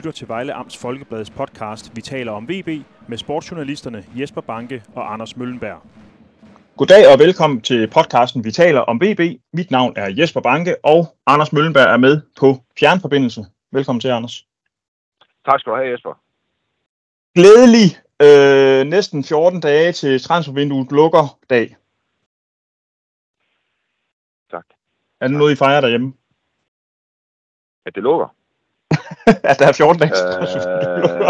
lytter til Vejle Amts Folkebladets podcast Vi taler om VB med sportsjournalisterne Jesper Banke og Anders Møllenberg. Goddag og velkommen til podcasten Vi taler om VB. Mit navn er Jesper Banke, og Anders Møllenberg er med på fjernforbindelse. Velkommen til, Anders. Tak skal du have, Jesper. Glædelig øh, næsten 14 dage til transfervinduet lukker dag. Tak. Er det noget, I fejrer derhjemme? At det lukker? at der er 14 dage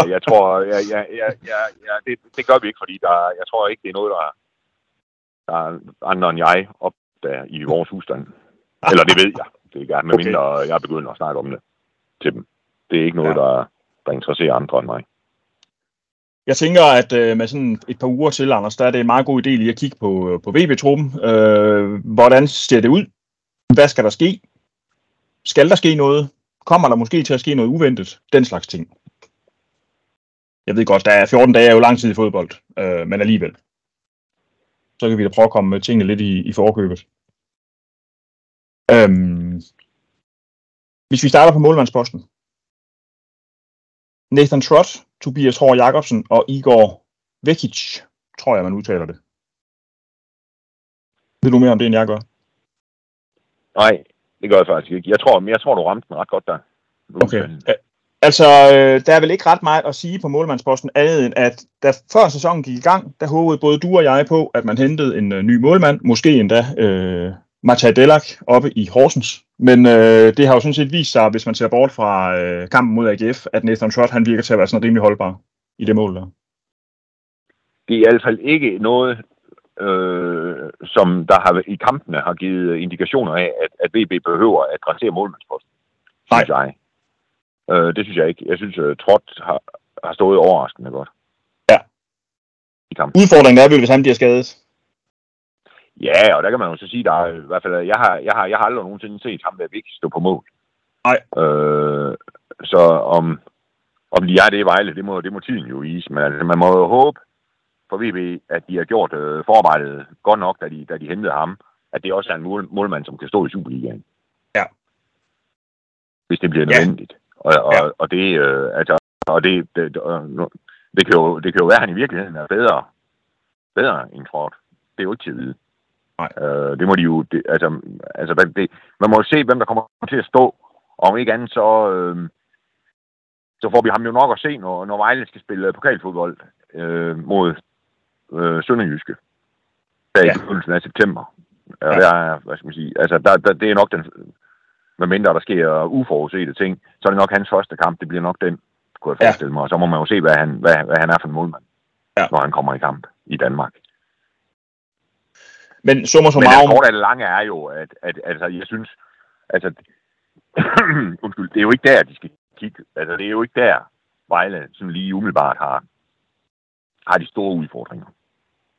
øh, Jeg tror, ja, ja, ja, ja, ja det, det gør vi ikke, fordi der, jeg tror ikke, det er noget, der, der er andre end jeg opdager i vores husstand. Eller det ved jeg. Det er med okay. mindre jeg begynder at snakke om det til dem. Det er ikke noget, ja. der, der interesserer andre end mig. Jeg tænker, at øh, med sådan et par uger til, Anders, der er det en meget god idé lige at kigge på, på VB-truppen. Øh, hvordan ser det ud? Hvad skal der ske? Skal der ske noget? Kommer der måske til at ske noget uventet? Den slags ting. Jeg ved godt, der er 14 dage er jo lang tid i fodbold, øh, men alligevel. Så kan vi da prøve at komme med tingene lidt i, i forkøbet. Øhm, hvis vi starter på målmandsposten. Nathan Trott, Tobias Hård Jacobsen og Igor Vekic, tror jeg, man udtaler det. Ved du mere om det, end jeg gør? Nej, det gør jeg faktisk ikke. Jeg tror, jeg tror du ramte den ret godt der. Okay. Altså, øh, der er vel ikke ret meget at sige på målmandsposten, andet end at da før sæsonen gik i gang, der håbede både du og jeg på, at man hentede en uh, ny målmand, måske endda øh, Matej Delak oppe i Horsens. Men øh, det har jo sådan set vist sig, hvis man ser bort fra øh, kampen mod AGF, at Nathan Trott, han virker til at være sådan rimelig holdbar i det mål der. Det er i hvert fald ikke noget, øh, som der har i kampene har givet indikationer af, at, at VB behøver at adressere målmandsposten. Synes Nej. jeg. Øh, det synes jeg ikke. Jeg synes, at uh, Trot har, har stået overraskende godt. Ja. I kampen. Udfordringen er vel, hvis han bliver skadet. Ja, og der kan man jo så sige, der er, i hvert fald, jeg har, jeg har, jeg har aldrig nogensinde set ham der vigtigt stå på mål. Nej. Øh, så om, om de er det i Vejle, det må, det må tiden jo vise. Men altså, man må jo håbe for VB, at de har gjort øh, forarbejdet godt nok, da de, da de hentede ham. At det også er en mål, målmand, som kan stå i Superligaen. Ja. Hvis det bliver nødvendigt. Ja. Og, og, ja. og det, øh, altså, og det, det, det, kan jo, det kan jo være, at han i virkeligheden er bedre, bedre end Trot. Det er jo ikke til at vide. Nej. Øh, det må de jo, det, altså, altså det, man må jo se, hvem der kommer til at stå, og om ikke andet, så, øh, så får vi ham jo nok at se, når, når Vejle skal spille pokalfodbold øh, mod øh, Sønderjyske. Der ja. i begyndelsen af september. Ja. Der er, hvad skal man sige, altså der, der, det er nok den, medmindre der sker uforudsete ting, så er det nok hans første kamp, det bliver nok den, kunne jeg forestille mig. Og så må man jo se, hvad han, hvad, hvad han er for en målmand, ja. når han kommer i kamp i Danmark. Men summa summarum... Men af det lange er jo, at, at altså, jeg synes, altså, undskyld, det er jo ikke der, de skal kigge. Altså, det er jo ikke der, Vejle sådan lige umiddelbart har, har de store udfordringer.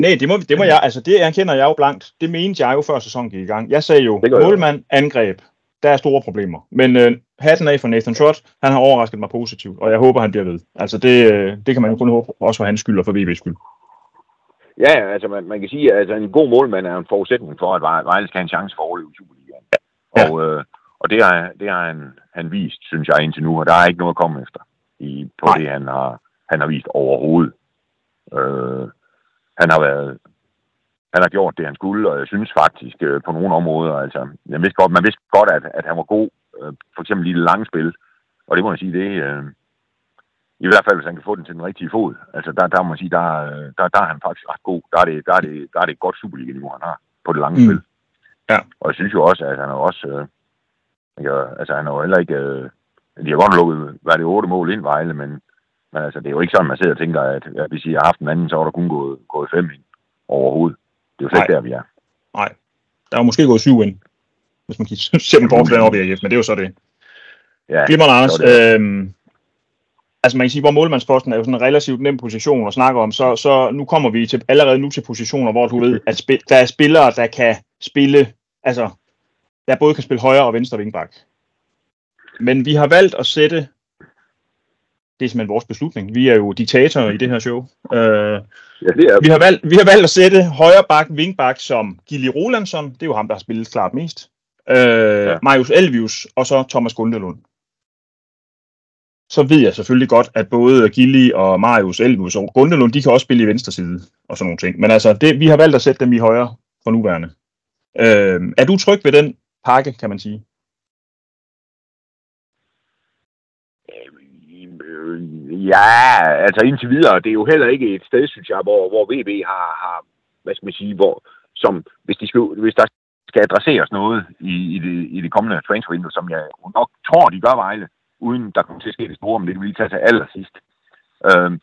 Nej, det må, det må jeg, altså det erkender jeg jo blankt. Det mente jeg jo før sæsonen gik i gang. Jeg sagde jo, målmand, angreb, der er store problemer. Men øh, hatten af for Nathan Trott, han har overrasket mig positivt, og jeg håber, han bliver ved. Altså det, øh, det kan man jo kun håbe, også for hans skyld og for VB's skyld. Ja, altså man, man kan sige, at altså, en god målmand er en forudsætning for, at Vejle skal have en chance for at overleve Superligaen. Ja. Og, øh, og det har, det har han, han vist, synes jeg, indtil nu, og der er ikke noget at komme efter i, på Nej. det, han har, han har vist overhovedet. Øh, han har været han har gjort det, han skulle, og jeg synes faktisk øh, på nogle områder, altså, jeg vidste godt, man vidste godt, at, at han var god, øh, for eksempel i det lange spil, og det må jeg sige, det øh, i hvert fald, hvis han kan få den til den rigtige fod, altså der, der må man sige, der, der, der er han faktisk ret god, der er det, der er det, der er det et godt Superliga-niveau, han har på det lange mm. spil. Ja. Og jeg synes jo også, at han er også, øh, ja, altså han er jo heller ikke, øh, de har godt lukket, hvad det, otte mål ind Vejle, men, men altså, det er jo ikke sådan, man sidder og tænker, at ja, hvis I har haft en anden, så var der kun gået, gået fem ind overhovedet. Det er jo slet ikke der, vi er. Nej. Der er måske gået syv ind, hvis man kan se den bort den op i AGF, men det er jo så det. Ja, Glimrende, Anders. Det. Øhm, altså man kan sige, hvor målmandsposten er jo sådan en relativt nem position at snakke om, så, så nu kommer vi til, allerede nu til positioner, hvor du ved, at spil, der er spillere, der kan spille, altså, der både kan spille højre og venstre vingbak. Men vi har valgt at sætte det er simpelthen vores beslutning. Vi er jo diktatorer i det her show. Uh, ja, det er... vi, har valgt, vi har valgt at sætte højre bak, vingbak som Gilly Rolandsson. Det er jo ham, der har spillet klart mest. Uh, ja. Marius Elvius og så Thomas Gundelund. så ved jeg selvfølgelig godt, at både Gilly og Marius, Elvis og Gundelund, de kan også spille i venstre side og sådan nogle ting. Men altså, det, vi har valgt at sætte dem i højre for nuværende. Øh, er du tryg ved den pakke, kan man sige? Ja, altså indtil videre, det er jo heller ikke et sted, synes jeg, hvor, hvor VB har, har, hvad skal man sige, hvor, som, hvis, de skal, hvis der skal adresseres noget i, i, det, i det kommende transfervindue, som jeg nok tror, de gør Vejle, uden der kommer til at ske det store, men det kan vi lige tage til allersidst. Øhm,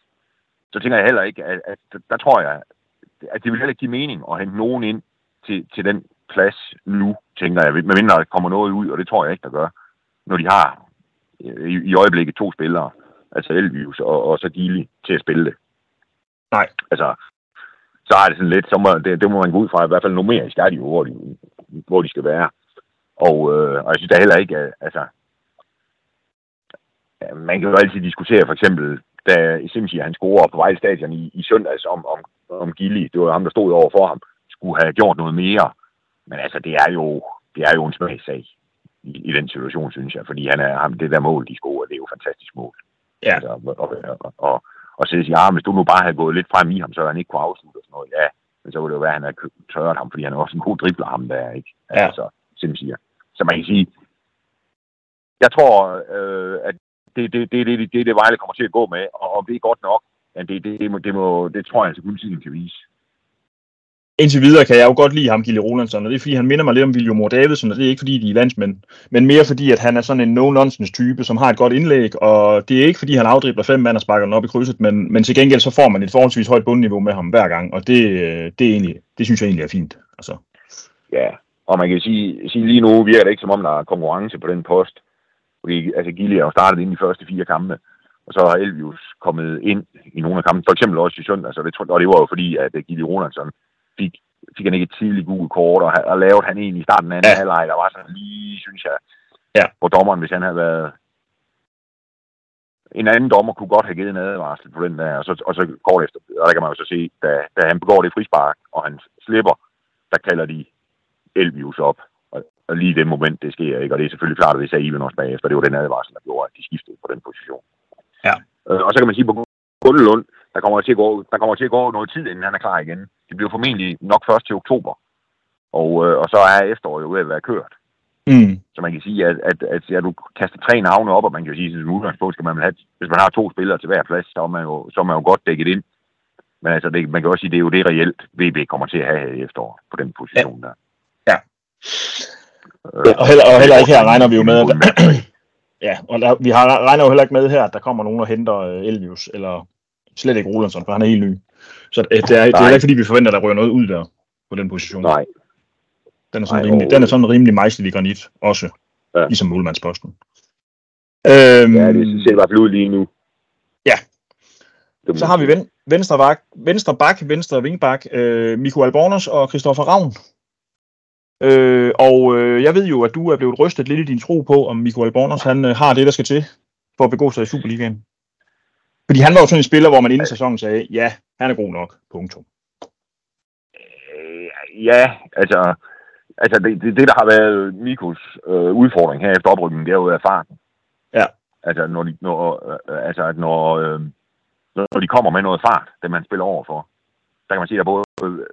så tænker jeg heller ikke, at, at der tror jeg, at det vil heller ikke give mening at hente nogen ind til, til den plads nu, tænker jeg, medmindre der kommer noget ud, og det tror jeg ikke, der gør, når de har øh, i, i øjeblikket to spillere, altså Elvius og, og så Gili til at spille det. Nej. Altså, så er det sådan lidt, så må, det, det må man gå ud fra, i hvert fald numerisk er de jo, hvor de, hvor de skal være. Og, øh, og jeg synes da heller ikke, at, altså, man kan jo altid diskutere for eksempel, da Simsi han scorer på Vejle Stadion i, i søndags om, om, om Gilly, det var ham, der stod over for ham, skulle have gjort noget mere. Men altså, det er jo, det er jo en smagssag i, i den situation, synes jeg, fordi han er, ham, det der mål, de scorer, det er jo fantastisk mål. Ja. Altså, og, og, og, og så siger, ja, hvis du nu bare havde gået lidt frem i ham, så han ikke kunne afslutte og sådan noget. Ja, men så ville det jo være, at han havde tørret ham, fordi han er også en god dribler ham der, ikke? Ja. Altså, siger. Så man kan sige, jeg tror, øh, at det, det, det, det, det, det, det Vejle kommer til at gå med, og om det er godt nok, men det, det, det, må, det, må, det tror jeg altså kun tiden kan vise. Indtil videre kan jeg jo godt lide ham, Gille Rolandsson, og det er fordi, han minder mig lidt om William Moore Davidson, og det er ikke fordi, de er landsmænd, men mere fordi, at han er sådan en no-nonsense type, som har et godt indlæg, og det er ikke fordi, han afdribler fem mand og sparker den op i krydset, men, men til gengæld så får man et forholdsvis højt bundniveau med ham hver gang, og det, det, er egentlig, det synes jeg egentlig er fint. Altså. Ja, og man kan sige, sige lige nu virker det ikke som om, der er konkurrence på den post. Fordi altså, Gilly har jo startet ind i de første fire kampe, og så har Elvius kommet ind i nogle af kampene, for eksempel også i søndag, så det, og det var jo fordi, at Gilly Rolandsson fik, fik han ikke et tidligt gul kort, og, og lavede han en i starten af anden ja. halvleg, der var sådan lige, synes jeg, ja. hvor dommeren, hvis han havde været en anden dommer kunne godt have givet en advarsel på den der, og så, og så går det efter, og der kan man jo så se, da, da han begår det frispark, og han slipper, der kalder de Elvius op. Og, og lige det moment, det sker ikke, og det er selvfølgelig klart, at det sagde Ivan også bagefter, det var den advarsel, der gjorde, at de skiftede på den position. Ja. Øh, og så kan man sige, på Gundelund, der kommer, til at gå, der kommer til at gå noget tid, inden han er klar igen. Det bliver formentlig nok først til oktober. Og, øh, og så er efteråret jo ved at være kørt. Mm. Så man kan sige, at, at, at, at du kaster tre navne op, og man kan jo sige, at udgangspunkt skal man have, hvis man har to spillere til hver plads, så er man jo, så er man jo godt dækket ind. Men altså, det, man kan også sige, at det er jo det reelt, VB kommer til at have i efteråret på den position ja. der. Ja. Øh, og, heller, og heller ikke her regner vi jo med, at, ja, og der, vi har, regner jo heller ikke med her, at der kommer nogen og henter uh, Elvius, eller slet ikke Rolandsson, for han er helt ny. Så det, det, er, det er ikke fordi, vi forventer, at der rører noget ud der på den position. Nej. Den er sådan, Nej, rimelig, den er sådan rimelig mejslet i granit, også, ja. ligesom målmandsposten. Øhm, ja, det ser i hvert fald ud lige nu. Ja. Så har vi ven, venstre, bak, venstre bak, venstre vingbak, øh, Mikko Albornoz og Christoffer Ravn. Øh, og øh, jeg ved jo, at du er blevet rystet lidt i din tro på, om Mikko Albornoz han øh, har det, der skal til for at begå sig i Superligaen. Fordi han var jo sådan en spiller, hvor man inden sæsonen sagde, ja, han er god nok, punktum. Ja, altså, altså det, det, det, der har været Mikos øh, udfordring her efter oprykningen, det er jo farten. Ja. Altså, når de, når, øh, altså, når, øh, når de kommer med noget fart, det man spiller over for, der kan man sige, at både,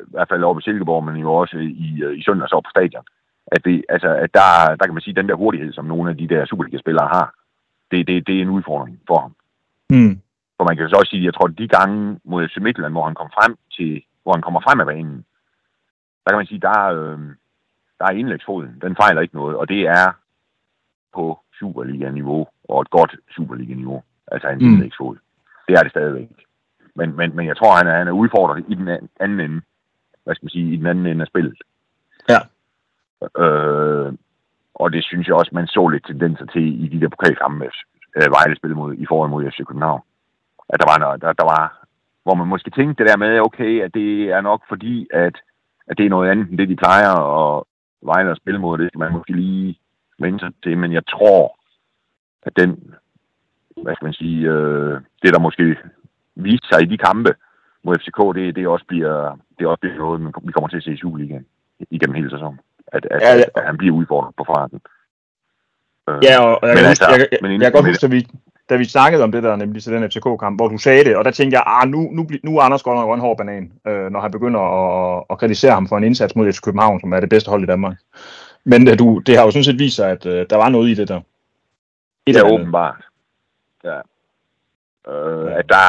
i hvert fald over på Silkeborg, men jo også i, i søndags op på stadion, at, det, altså, at der, der kan man sige, at den der hurtighed, som nogle af de der Superliga-spillere har, det, det, det er en udfordring for ham. Mm. For man kan så også sige, at jeg tror, at de gange mod FC Midtjylland, hvor han kom frem til, hvor han kommer frem af banen, der kan man sige, der, øh, der er indlægsfoden. Den fejler ikke noget, og det er på Superliga-niveau, og et godt Superliga-niveau. Altså en mm. indlægsfod. Det er det stadigvæk. Men, men, men jeg tror, han er, han er udfordret i den anden ende. Hvad skal man sige? I den anden ende af spillet. Ja. Øh, og det synes jeg også, man så lidt tendenser til i de der pokalkampe, øh, Vejle spillede mod, i forhold mod FC København. At der var, noget, der, der var, hvor man måske tænkte det der med, okay, at det er nok fordi, at, at det er noget andet end det, de plejer, og Vejle at spille mod det, man måske lige vende sig til, men jeg tror, at den, hvad skal man sige, øh, det der måske viste sig i de kampe mod FCK, det, det også bliver, det også bliver noget, vi kommer til at se i Superligaen igennem hele sæsonen. At, at, ja, ja. at han bliver udfordret på farten. Øh, ja, og, og jeg, kan, altså, jeg, jeg, jeg, jeg kan godt huske, at vi, da vi snakkede om det der, nemlig til den FCK-kamp, hvor du sagde det, og der tænkte jeg, ah, nu, nu, nu er Anders godt nok en hård banan, øh, når han begynder at, at kritisere ham for en indsats mod FC København, som er det bedste hold i Danmark. Men øh, du, det har jo sådan set vist sig, at øh, der var noget i det der. Et det er åbenbart. Ja. Øh, ja. At, der,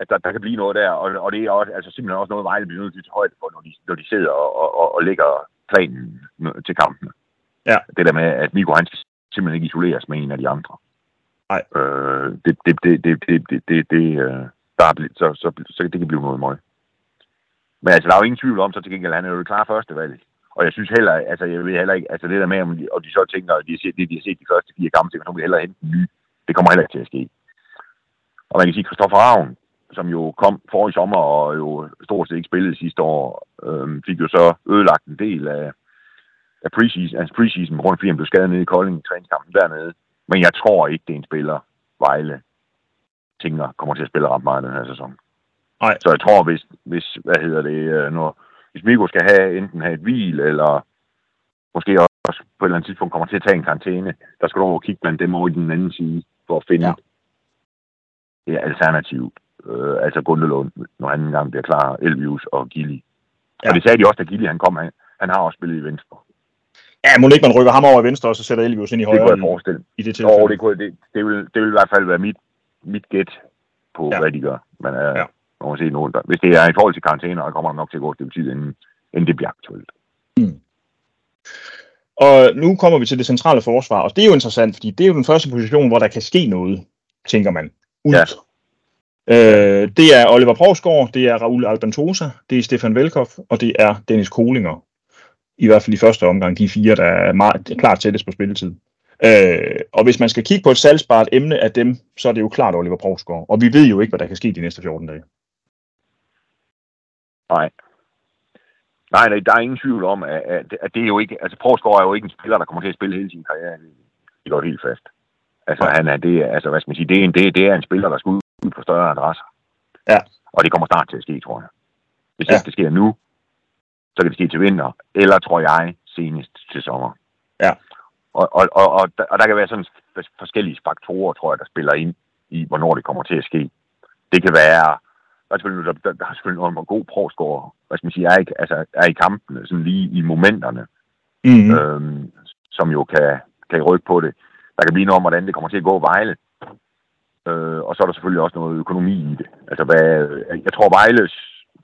at der, der kan blive noget der, og, og det er også, altså simpelthen også noget, Vejle bliver nødt til at tage højde for, når de, når de sidder og, og, og lægger planen til kampen. Ja. Det der med, at Nico han skal simpelthen ikke isoleres med en af de andre. Nej. Øh, det, det, det, det, det, det, det, det øh, der er så, så, så, så, det kan blive noget møg. Men altså, der er jo ingen tvivl om, så til gengæld, han er jo det første valg. Og jeg synes heller, altså jeg ved heller ikke, altså det der med, om de, og de så tænker, at de har set, det, de har set de første fire kampe, så nu vil hellere hente en ny. Det kommer heller ikke til at ske. Og man kan sige, Kristoffer Ravn, som jo kom for i sommer og jo stort set ikke spillede sidste år, øhm, fik jo så ødelagt en del af, af preseason, altså preseason rundt fordi han blev skadet nede i Kolding i træningskampen dernede. Men jeg tror ikke, det er en spiller, Vejle tænker kommer til at spille ret meget den her sæson. Nej. Så jeg tror, hvis, hvis hvad hedder det, øh, når, hvis Migo skal have enten have et hvil, eller måske også på et eller andet tidspunkt kommer til at tage en karantæne, der skal du over og kigge blandt dem over i den anden side, for at finde ja. det alternativ. Øh, altså Gundelund, når han engang bliver klar, Elvius og Gilly. Ja. Og det sagde de også, da Gilly han kom. Han, han har også spillet i venstre. Ja, må ikke man rykker ham over i venstre, og så sætter Elvius ind i højre? Det kunne jeg forestille. I det tilfælde. Jo, det, kunne, det, det, vil, det vil i hvert fald være mit, mit gæt på, ja. hvad de gør. Men uh, ja. man må se nu, hvis det er i forhold til karantæner, så kommer der nok til at gå det tid, inden, inden det bliver aktuelt. Mm. Og nu kommer vi til det centrale forsvar, og det er jo interessant, fordi det er jo den første position, hvor der kan ske noget, tænker man. Ud. Ja. Øh, det er Oliver Provsgaard, det er Raul Albantosa, det er Stefan Velkoff, og det er Dennis Kolinger i hvert fald i første omgang, de fire, der er meget klart tættest på spilletid. Øh, og hvis man skal kigge på et salgsbart emne af dem, så er det jo klart Oliver Provsgaard. Og vi ved jo ikke, hvad der kan ske de næste 14 dage. Nej. Nej, der er ingen tvivl om, at, at det er jo ikke, altså Provsgaard er jo ikke en spiller, der kommer til at spille hele sin karriere. Det går helt fast. Altså, han er, det, altså, hvad skal man sige, det er, en, det, det er en spiller, der skal ud på større adresser. Ja. Og det kommer snart til at ske, tror jeg. Hvis ja. ikke det sker nu, så kan det ske til vinter, eller tror jeg senest til sommer. Ja. Og, og, og, og, der, og der kan være sådan forskellige faktorer, tror jeg, der spiller ind i, hvornår det kommer til at ske. Det kan være, der er selvfølgelig, der, der, er selvfølgelig noget med god provscore, hvad skal man sige, er, ikke, altså, er i kampene, sådan lige i momenterne, mm-hmm. øhm, som jo kan, kan rykke på det. Der kan blive noget om, hvordan det kommer til at gå Vejle. Øh, og så er der selvfølgelig også noget økonomi i det. Altså, hvad, jeg tror, Vejles,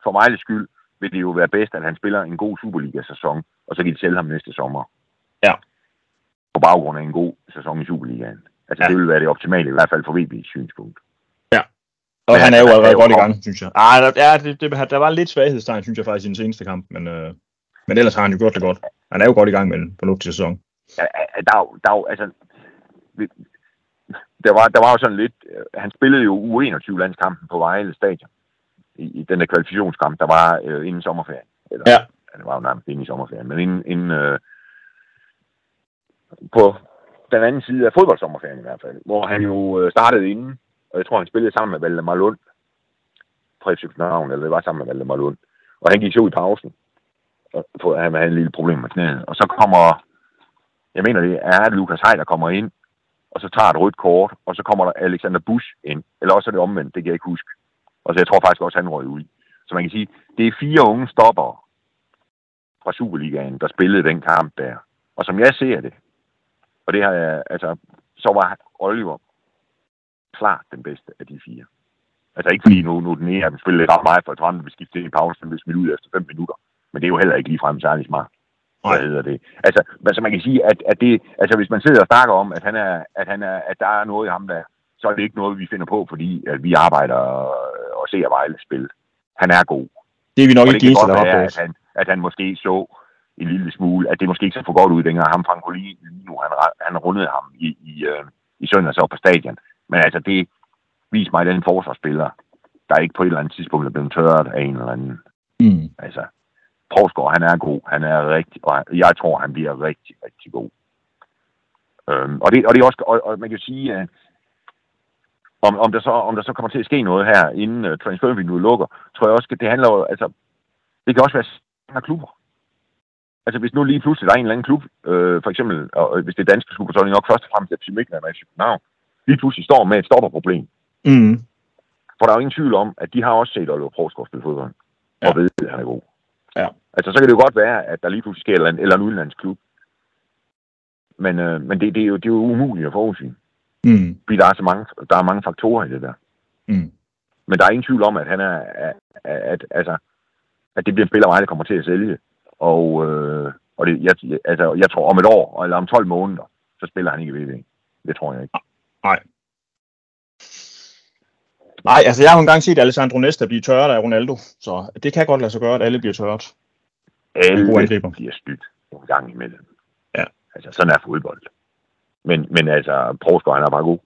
for Vejles skyld, vil det jo være bedst, at han spiller en god Superliga-sæson, og så kan de sælge ham næste sommer. Ja. På baggrund af en god sæson i Superligaen. Altså, ja. det vil være det optimale, i hvert fald for VB's synspunkt. Ja. Og men han er jo allerede godt i gang, synes jeg. Ah, der, ja, det, det, der var lidt svaghedstegn, synes jeg faktisk, i den seneste kamp, men, øh, men ellers har han jo gjort det godt. Han er jo godt i gang med en fornuftig sæson. Ja, der, der, der, altså, der var, der var jo sådan lidt, øh, han spillede jo U21-landskampen på Vejle Stadion i, i den der kvalifikationskamp, der var øh, inden sommerferien. Eller, ja. Det var jo nærmest inden i sommerferien, men inden, inden øh, på den anden side af fodboldsommerferien i hvert fald, hvor han jo øh, startede inden, og jeg tror, han spillede sammen med Valdemar Lund fra FC København, eller det var sammen med Valdemar Lund. Og han gik så ud i pausen, og han havde en lille problem med knæet. Og så kommer, jeg mener det er Lukas Hej, der kommer ind, og så tager et rødt kort, og så kommer der Alexander Busch ind. Eller også er det omvendt, det kan jeg ikke huske. Og så jeg tror faktisk også, han røg ud. Så man kan sige, det er fire unge stopper fra Superligaen, der spillede den kamp der. Og som jeg ser det, og det har jeg, altså, så var Oliver klart den bedste af de fire. Altså ikke fordi nu, nu den ene af dem spillede ret meget for at Trond vil skifte ind i pausen, og blev smidt ud efter fem minutter. Men det er jo heller ikke ligefrem særlig smart. Hvad hedder det? Altså, altså man kan sige, at, at det, altså hvis man sidder og snakker om, at, han er, at, han er, at der er noget i ham, der, så er det ikke noget, vi finder på, fordi at vi arbejder og ser Vejle spille. Han er god. Det er vi nok ikke eneste, der har at han, at han måske så en lille smule, at det måske ikke så for godt ud, dengang ham Frank lige nu, han, han rundede ham i, i, øh, i søndags op på stadion. Men altså, det viser mig den forsvarsspiller, der ikke på et eller andet tidspunkt er blevet tørret af en eller anden. Mm. Altså, Provsgaard, han er god. Han er rigtig, og jeg tror, han bliver rigtig, rigtig god. Øhm, og, det, og det er også, og, og man kan sige, at om, om, der så, om der så kommer til at ske noget her, inden uh, transfervinduet lukker, tror jeg også, det handler jo, altså, det kan også være andre klubber. Altså hvis nu lige pludselig der er en eller anden klub, øh, for eksempel, og hvis det er danske klubber, så er det nok først og fremmest FC Midtjylland og FC København, lige pludselig står med et stopperproblem. Mm. For der er jo ingen tvivl om, at de har også set Oliver Provsgaard spille fodbold, Ja. og ved, at han er god. Ja. Altså, så kan det jo godt være, at der lige pludselig sker et eller, eller en udenlandsklub. Men, øh, men det, det, er jo, det er jo umuligt at forudsige. Mm. Fordi der er, så mange, der er mange faktorer i det der. Mm. Men der er ingen tvivl om, at han er, at, at, altså, at det bliver en spiller, Vejle kommer til at sælge. Og, øh, og det, jeg, altså, jeg tror om et år, eller om 12 måneder, så spiller han ikke i VV. Det tror jeg ikke. Nej, altså jeg har jo engang set Alessandro Nesta blive tørret af Ronaldo, så det kan godt lade sig gøre, at alle bliver tørret. Alle bliver snydt en gang imellem. Ja. Altså, sådan er fodbold. Men, men altså, Provsgaard, han er bare god.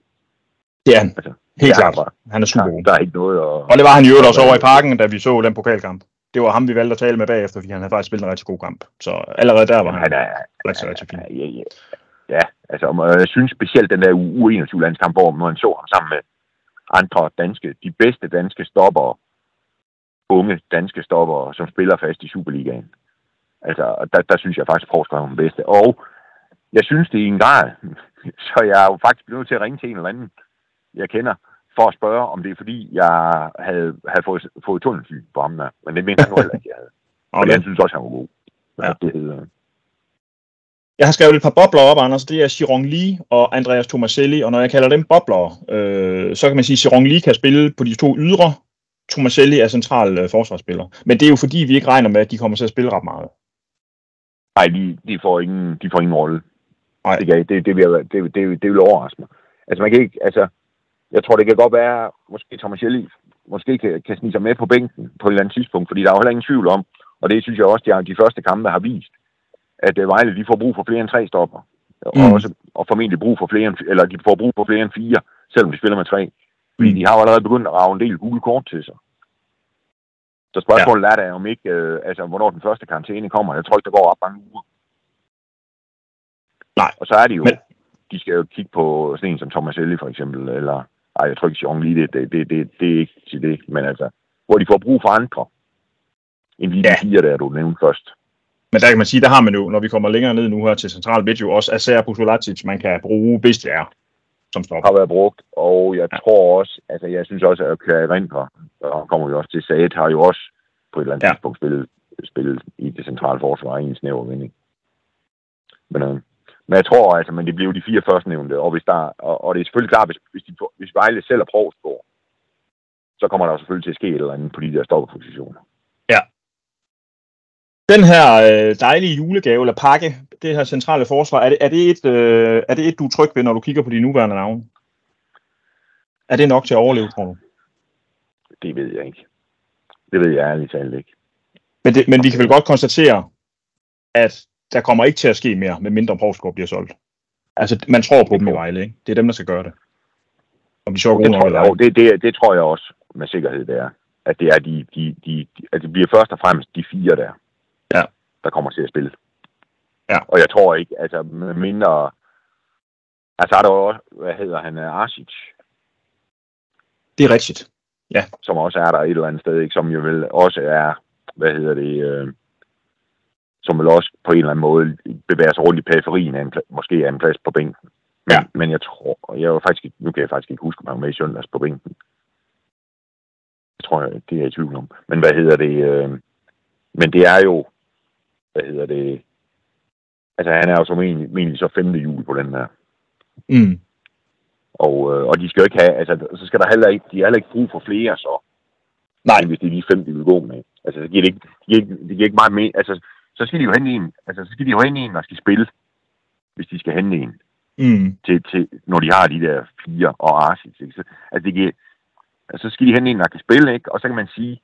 Det er han. Altså, Helt klart. Bare, Han er super god. der er ikke noget at... Og det var han jo også over i parken, da vi så den pokalkamp. Det var ham, vi valgte at tale med bagefter, fordi han havde faktisk spillet en rigtig god kamp. Så allerede der var han han er, rigtig, rigtig fin. Ja, ja, ja, altså, og jeg synes specielt den der U21-landskamp, hvor man så ham sammen med andre danske, de bedste danske stopper, unge danske stopper, som spiller fast i Superligaen. Altså, der, der synes jeg faktisk, at Forsgaard er den bedste. Og jeg synes det i en grad, så jeg er jo faktisk blevet til at ringe til en eller anden, jeg kender, for at spørge, om det er fordi, jeg havde, havde fået, fået tunnelsyn på ham der. Men det mener jeg nu heller ikke, jeg havde. Og jeg synes også, han var god. Ja. Ja. Det hedder, Jeg har skrevet et par bobler op, Anders. Det er Chiron Lee og Andreas Tomaselli. Og når jeg kalder dem bobler, øh, så kan man sige, at Chiron Lee kan spille på de to ydre. Tomaselli er central øh, forsvarsspiller. Men det er jo fordi, vi ikke regner med, at de kommer til at spille ret meget. Nej, de, de, får ingen, de får ingen rolle. Nej. Det, det, det, vil, det, det, det vil overraske mig. Altså, man kan ikke, altså, jeg tror, det kan godt være, måske Thomas Jelly måske kan, kan snige sig med på bænken på et eller andet tidspunkt, fordi der er jo heller ingen tvivl om, og det synes jeg også, de, har, de første kampe har vist, at uh, Vejle, de får brug for flere end tre stopper. Og, Mm. også, og formentlig brug for flere end, eller de får brug for flere end fire, selvom de spiller med tre. Fordi Mm. de har jo allerede begyndt at rave en del gule kort til sig. Så spørgsmålet ja. er da, om ikke, øh, altså, hvornår den første karantæne kommer. Jeg tror ikke, der går op mange uger. Nej. Og så er det jo, Men- de skal jo kigge på sådan en som Thomas Ellie for eksempel, eller, ej, jeg tror ikke, Jean lige det, det, det, det, det er ikke til det, men altså, hvor de får brug for andre, end lige Ja. de fire der, du nævnte først. Men der kan man sige, der har man jo, når vi kommer længere ned nu her til Central Midt, jo også Acer Pusolacic, man kan bruge, hvis det er, som stopper. har været brugt, og jeg Ja. ja. tror også, altså jeg synes også, at Kjær Rindre, og kommer vi også til, Saget har jo også på et eller andet Ja. ja. tidspunkt spillet, spillet i det centrale forsvar i en snæver vinding. Men, øh, men jeg tror altså, men det bliver jo de fire førstnævnte, og, hvis der, og, og det er selvfølgelig klart, hvis, hvis, de, hvis Vejle selv er Provsgaard, så kommer der selvfølgelig til at ske et eller andet på de der stopperpositioner. Den her øh, dejlige julegave eller pakke, det her centrale forsvar, er det, er, det et, øh, er det et, du er tryg ved, når du kigger på de nuværende navne? Er det nok til at overleve, tror du? Det ved jeg ikke. Det ved jeg ærligt talt ikke. Men, det, men vi kan vel godt konstatere, at der kommer ikke til at ske mere, med mindre Provsgaard bliver solgt. Altså, man tror på dem i Vejle, ikke? Det er dem, der skal gøre det. Om de så Det tror, eller jeg, det, det, det tror jeg også med sikkerhed, det er. At det er de, de, de, de at det bliver først og fremmest de fire der, Ja. der kommer til at spille. Ja. Og jeg tror ikke, altså med mindre... Altså er der jo også, hvad hedder han, øh, Arsic, Det er rigtigt. som også er der et eller andet sted, ikke? som jo vel også er, hvad hedder det, øh, som vel også på en eller anden måde bevæger sig rundt i periferien af en, pla- måske af en plads på bænken. Men, Ja. men jeg tror, jeg var faktisk, nu kan jeg faktisk ikke huske, om han var med i søndags på bænken. Det tror jeg, det er jeg i tvivl om. Men hvad hedder det, øh, men det er jo, hvad hedder det, altså han er jo som egentlig, egentlig så femte jul på den her. Mm. Og, øh, og de skal jo ikke have, altså så skal der heller ikke, de har heller ikke brug for flere så. Nej. hvis det er de fem, de vil gå med. Altså, så giver det ikke, det giver ikke, det giver ikke meget mere. Altså, så skal de jo hente en, altså, så skal de jo hente en, der skal spille, hvis de skal hente en, Mm. til, til, når de har de der fire og Arsis. Ikke? Så, altså, det giver, altså, så skal de hente en, der kan spille, ikke? Og så kan man sige,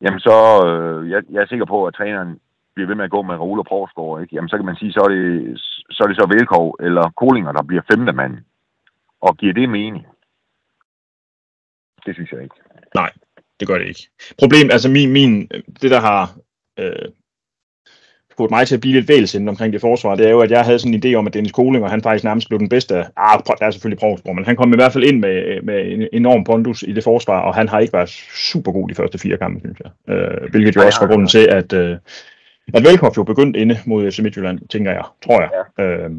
jamen så, øh, jeg, jeg er sikker på, at træneren bliver ved med at gå med Role og Provsgaard, ikke? Jamen så kan man sige, så er det så, er det så Velkov eller Kolinger, der bliver femte mand. Og giver det mening? Det synes jeg ikke. Det gør det ikke. Problem, altså min, min det der har øh, fået mig til at blive lidt vælsendt omkring det forsvar, det er jo, at jeg havde sådan en idé om, at Dennis Kolinger, han faktisk nærmest blev den bedste. Ah, der er selvfølgelig Provsgaard, men han kom i hvert fald ind med, med en enorm pondus i det forsvar, og han har ikke været super god de første fire kampe, synes jeg. Øh, hvilket jo også var grunden til, at, øh, at Velkoff jo begyndte inde mod FC Midtjylland, tænker jeg, tror jeg. Ja. Øh,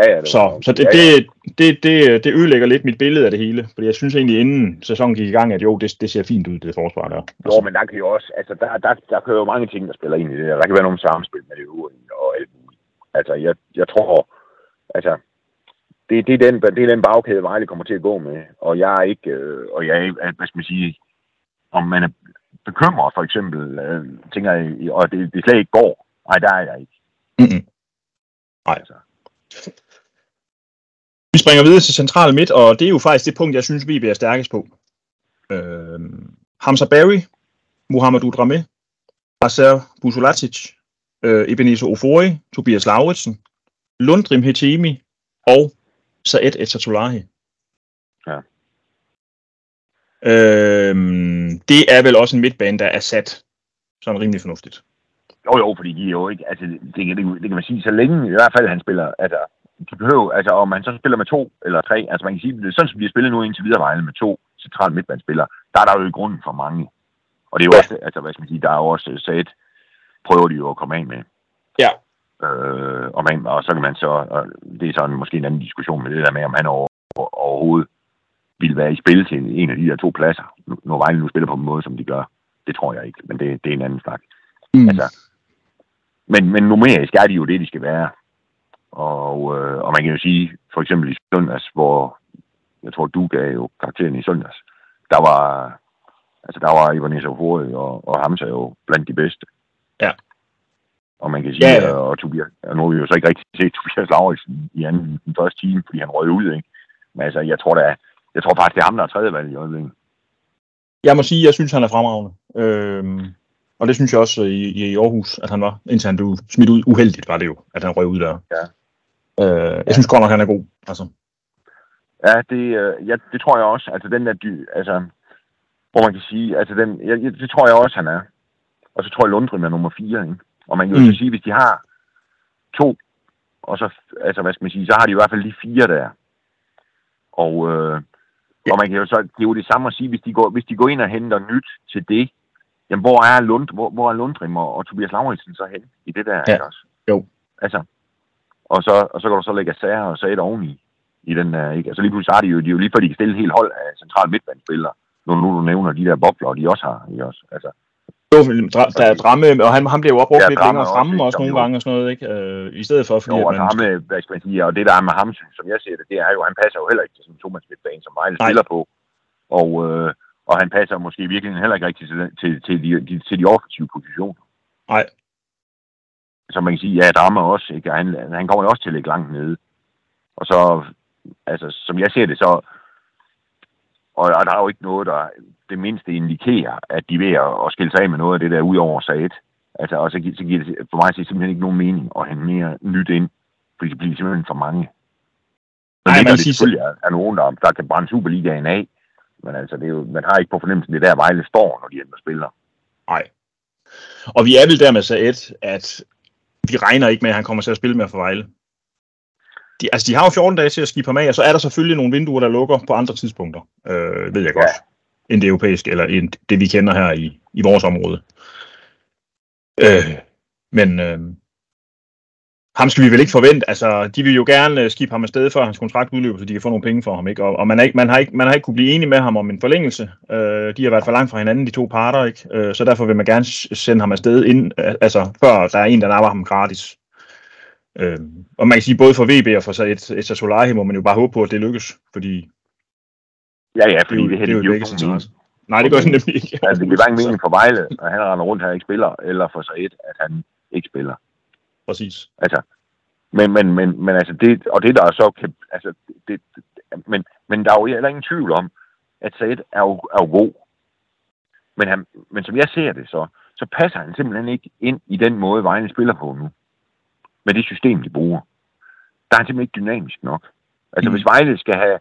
Ja, ja, det Så, så det, ja, ja. det, det, det, det ødelægger lidt mit billede af det hele. Fordi jeg synes egentlig, inden sæsonen gik i gang, at jo, det, det ser fint ud, det forsvar der. Jo, men der kan jo også, altså der, der, der kan jo mange ting, der spiller ind i det. Der kan være nogle samspil med det øvrige og alt muligt. Altså, jeg, jeg tror, altså, det, det, er den, det er den bagkæde, Vejle kommer til at gå med. Og jeg er ikke, øh, og jeg er, hvad skal man sige, om man er bekymret for eksempel, øh, tænker jeg, og det, det slet ikke går. Nej, der er jeg ikke. Nej. Altså, Vi springer videre til central midt, og det er jo faktisk det punkt, jeg synes, VB er stærkest på. Øh, Hamza Barry, Mohamed Dramé, Aser Busolacic, øh, Ebenezer Ofori, Tobias Lauritsen, Lundrim Hetemi og Saed Etatolahi. Ja. Øh, det er vel også en midtbane, der er sat sådan rimelig fornuftigt. Jo, jo, fordi de er jo ikke, altså, det, det, det, det kan man sige, så længe i hvert fald han spiller, altså, de behøver, altså, om man så spiller med to eller tre, altså man kan sige, sådan som de har spillet nu indtil videre Vejle med to centrale midtbanespillere, der er der jo i grunden for mange. Og det er jo også, altså, hvad skal man sige, der er jo også sat, prøver de jo at komme af med. Ja. Øh, og, man, og så kan man så, og det er sådan måske en anden diskussion med det der med, om han over, overhovedet ville være i spil til en af de der to pladser, når Vejle nu spiller på en måde, som de gør. Det tror jeg ikke, men det, det er en anden snak. Mm. Altså, men, men numerisk er de jo det, de skal være. Og, øh, og man kan jo sige, for eksempel i søndags, hvor jeg tror, du gav jo karakteren i søndags, der var, altså der var Ivan Isofori og, og Hamza jo blandt de bedste. Ja. Og man kan sige, Ja, ja, og Tobias, og nu har vi jo så ikke rigtig set Tobias Lauritsen i anden, den første time, fordi han røg ud, ikke? Men altså, jeg tror da, jeg tror faktisk, det er ham, der er tredje valg i øjeblikket. Jeg må sige, at jeg synes, han er fremragende. Øhm, og det synes jeg også i, i Aarhus, at han var, indtil han blev smidt ud. Uheldigt var det jo, at han røg ud der. Ja. Øh, jeg synes godt nok, han er god. Altså. Ja, det, øh, ja, det tror jeg også. Altså den der dy, altså, hvor man kan sige, altså den, ja, ja, det tror jeg også, han er. Og så tror jeg, Lundgren er nummer fire, ikke? Og man kan jo Mm. så sige, hvis de har to, og så, altså hvad skal man sige, så har de i hvert fald de fire der. Og, øh, Ja. og man kan jo så, det er jo det samme at sige, hvis de går, hvis de går ind og henter nyt til det, jamen hvor er, Lund, hvor, hvor er Lundgren og, og Tobias Lauritsen så hen i det der? Ja. også? Jo. Altså, og så, og så kan du så lægge Sager og Sager oveni i den der, ikke? Altså lige pludselig har de jo, de er jo lige før de kan stille et helt hold af centrale midtbanespillere. Nu, nu du nævner de der bobler, de også har, ikke også? Altså, Jo, der er dramme, og han, han bliver jo også brugt Ja, lidt længere også, fremme også Som nogle gange og sådan noget, ikke? Øh, I stedet for, fordi jo, man... ham, med, hvad skal man sige, og det der er med ham, som jeg ser det, det er jo, han passer jo heller ikke til sådan en tomandsmidtbane, som Vejle spiller på. Og, øh, og han passer måske i virkeligheden heller ikke rigtig til, til, til, de, de, til de offensive positioner. Nej. Så man kan sige, ja, Dramme også, ikke? Og Han, han kommer jo også til at ligge langt nede. Og så, altså, som jeg ser det, så, og, og der er jo ikke noget, der det mindste indikerer, at de er ved at, at skille sig af med noget af det der ud over Saget. Altså, og så, så giver det for mig så simpelthen ikke nogen mening at hente mere nyt ind, fordi det bliver simpelthen for mange. Nej, man det siger- selvfølgelig er, er nogen, der, der kan brænde Superligaen af, men altså, det er jo, man har ikke på fornemmelsen, det er der Vejle står, når de henter spillere. Nej. Og vi er vel der med Saed, at vi regner ikke med, at han kommer til at spille med for Vejle. De, altså, de har jo 14 dage til at skifte ham af, og så er der selvfølgelig nogle vinduer, der lukker på andre tidspunkter, øh, ved jeg godt, end det europæiske, eller end det, vi kender her i, i vores område. Øh, men øh, ham skal vi vel ikke forvente. Altså, de vil jo gerne øh, skifte ham afsted, før hans kontrakt udløber, så de kan få nogle penge for ham. Ikke? Og, og man, er ikke, man, har ikke, man har ikke kunne blive enige med ham om en forlængelse. Øh, de har været for langt fra hinanden, de to parter. Ikke? Øh, så derfor vil man gerne sende ham afsted, ind, altså, før der er en, der napper ham gratis. Øh, og man kan sige, både for VB og for så et, et Solari må man jo bare håbe på, at det lykkes. Fordi Ja, ja, det er fordi jo, det, her, det er jo det ikke. Nej, det gør det nemlig ikke. Altså, det giver hverken mening for Vejle, at han render rundt her ikke spiller, eller for Saget, at han ikke spiller. Præcis. Altså, men, men, men, men altså det, og det der er så kan, altså det, det, men, men der er jo heller ingen tvivl om, at Said er jo, er jo god. Men, han, men som jeg ser det så, så passer han simpelthen ikke ind i den måde, Vejle spiller på nu. Med det system, de bruger. Der er han simpelthen ikke dynamisk nok. Altså Mm. mm. hvis Vejle skal have,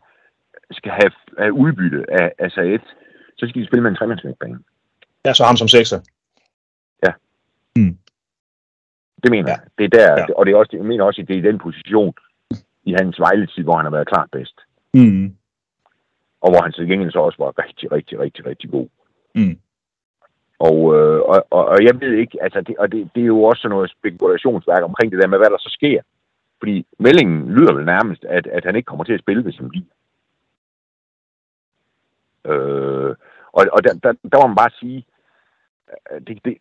skal have, have udbytte af, af Said, så skal de spille med en tremandsmidtbane. Ja, så ham som sekser. Det mener Ja. jeg. Det er der, Ja. og det er også, jeg mener også, at det er i den position i hans Vejle-tid, hvor han har været klart bedst. Mm. og hvor han til gengæld så også var rigtig, rigtig, rigtig, rigtig god. Mm. Og, øh, og, og, og jeg ved ikke, altså det, og det, det er jo også sådan noget spekulationsværk omkring det der med, hvad der så sker. Fordi meldingen lyder vel nærmest, at, at han ikke kommer til at spille, hvis han bliver. Øh, og og der, der, der må man bare sige, det, det,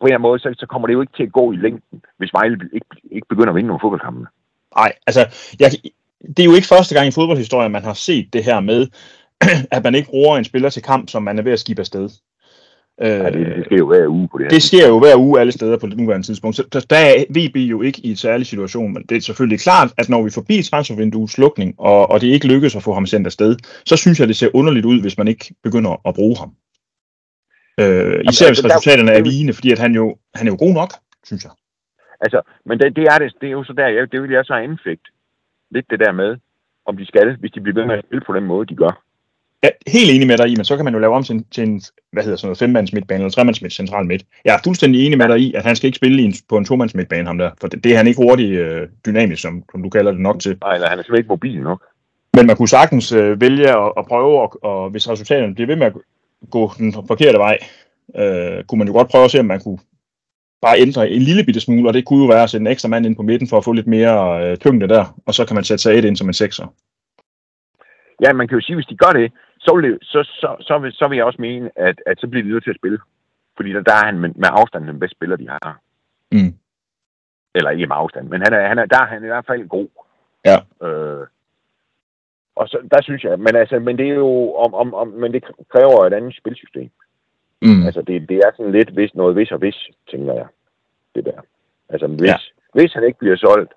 på, en måde, så, så kommer det jo ikke til at gå i længden, hvis Vejle ikke, ikke begynder at vinde nogle fodboldkampe. Nej, altså, jeg, det er jo ikke første gang i fodboldhistorien, man har set det her med, at man ikke bruger en spiller til kamp, som man er ved at skibbe afsted. Ja, det, det sker jo hver uge på det her. Det sker jo hver uge alle steder på det nuværende tidspunkt. Så der er VB jo ikke i et særlig situation, men det er selvfølgelig klart, at når vi forbi transfervinduets slukning, og, og det ikke lykkes at få ham sendt afsted, så synes jeg, det ser underligt ud, hvis man ikke begynder at bruge ham. Øh, især altså, hvis resultaterne er vigende, fordi at han, jo, han er jo god nok, synes jeg. Altså, men det, det, er, det, det er jo så der, jeg, det vil jeg så anfægt lidt det der med, om de skal, hvis de bliver ved med at spille på den måde, de gør. Ja, helt enig med dig i, men så kan man jo lave om til, til en, hvad hedder sådan noget, femmands midtbane eller tremands midt, central midt. Jeg er fuldstændig enig med dig i, at han skal ikke spille i en, på en tomands midtbane, ham der, for det, det er han ikke hurtigt øh, dynamisk, som, som du kalder det nok til. Nej, eller han er simpelthen ikke mobil nok. Men man kunne sagtens øh, vælge at, at prøve, og, og hvis resultaterne bliver ved med at gå den forkerte vej, øh, kunne man jo godt prøve at se, om man kunne bare ændre en lille bitte smule, og det kunne jo være at sætte en ekstra mand ind på midten for at få lidt mere øh, tyngde der, og så kan man sætte sig et ind som en sekser. Ja, man kan jo sige, hvis de gør det, så vil, så, så, så, vil, så vil jeg også mene, at, at så bliver de nødt til at spille. Fordi der, der er han med, med afstand den bedste spiller, de har. Mm. Eller ikke med afstand, men han er, han er, der er han i hvert fald god. Ja. Øh, og så, der synes jeg, men, altså, men det er jo, om, om, om, men det kræver et andet spilsystem. Mm. Altså, det, det er sådan lidt hvis noget hvis og hvis, tænker jeg, det der. Altså, hvis, ja. hvis han ikke bliver solgt,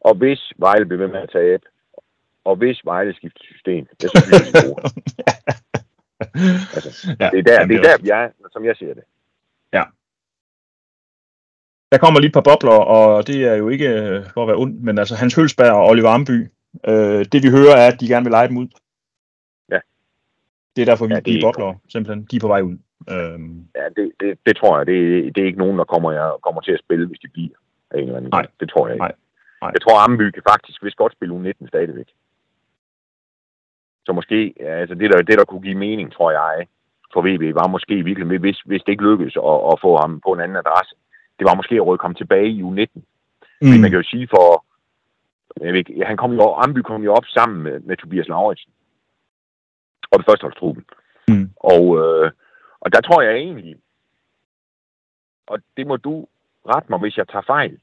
og hvis Vejle bliver ved med at tabe, og hvis Vejle skifter system, det synes jeg, det er altså, ja, det er der, det er der jeg, som jeg ser det. Ja. Der kommer lige et par bobler, og det er jo ikke øh, for at være ond, men altså Hans Hølsberg og Oliver Amby, øh, det vi hører er, at de gerne vil lege dem ud. Ja. Det er derfor, vi ja, de bobler, simpelthen. De er på vej ud. Øhm. Ja, det, det, det tror jeg. Det, det er ikke nogen, der kommer, jeg, kommer til at spille, hvis de bliver af en eller anden. Nej. Det tror jeg ikke. Nej. Nej. Jeg tror, Amby kan faktisk hvis godt spille U19 stadigvæk. Så måske, altså det der, det der kunne give mening, tror jeg, for VB, var måske virkelig, hvis, hvis det ikke lykkedes at, at få ham på en anden adresse, det var måske at rykke ham tilbage i U19. Mm. man kan jo sige for, jeg ved ikke, han kom jo, Amby kom jo op sammen med, med Tobias Lauritsen. Og det første holdstruppen. Mm. Og, øh, og der tror jeg egentlig, og det må du rette mig, hvis jeg tager fejl,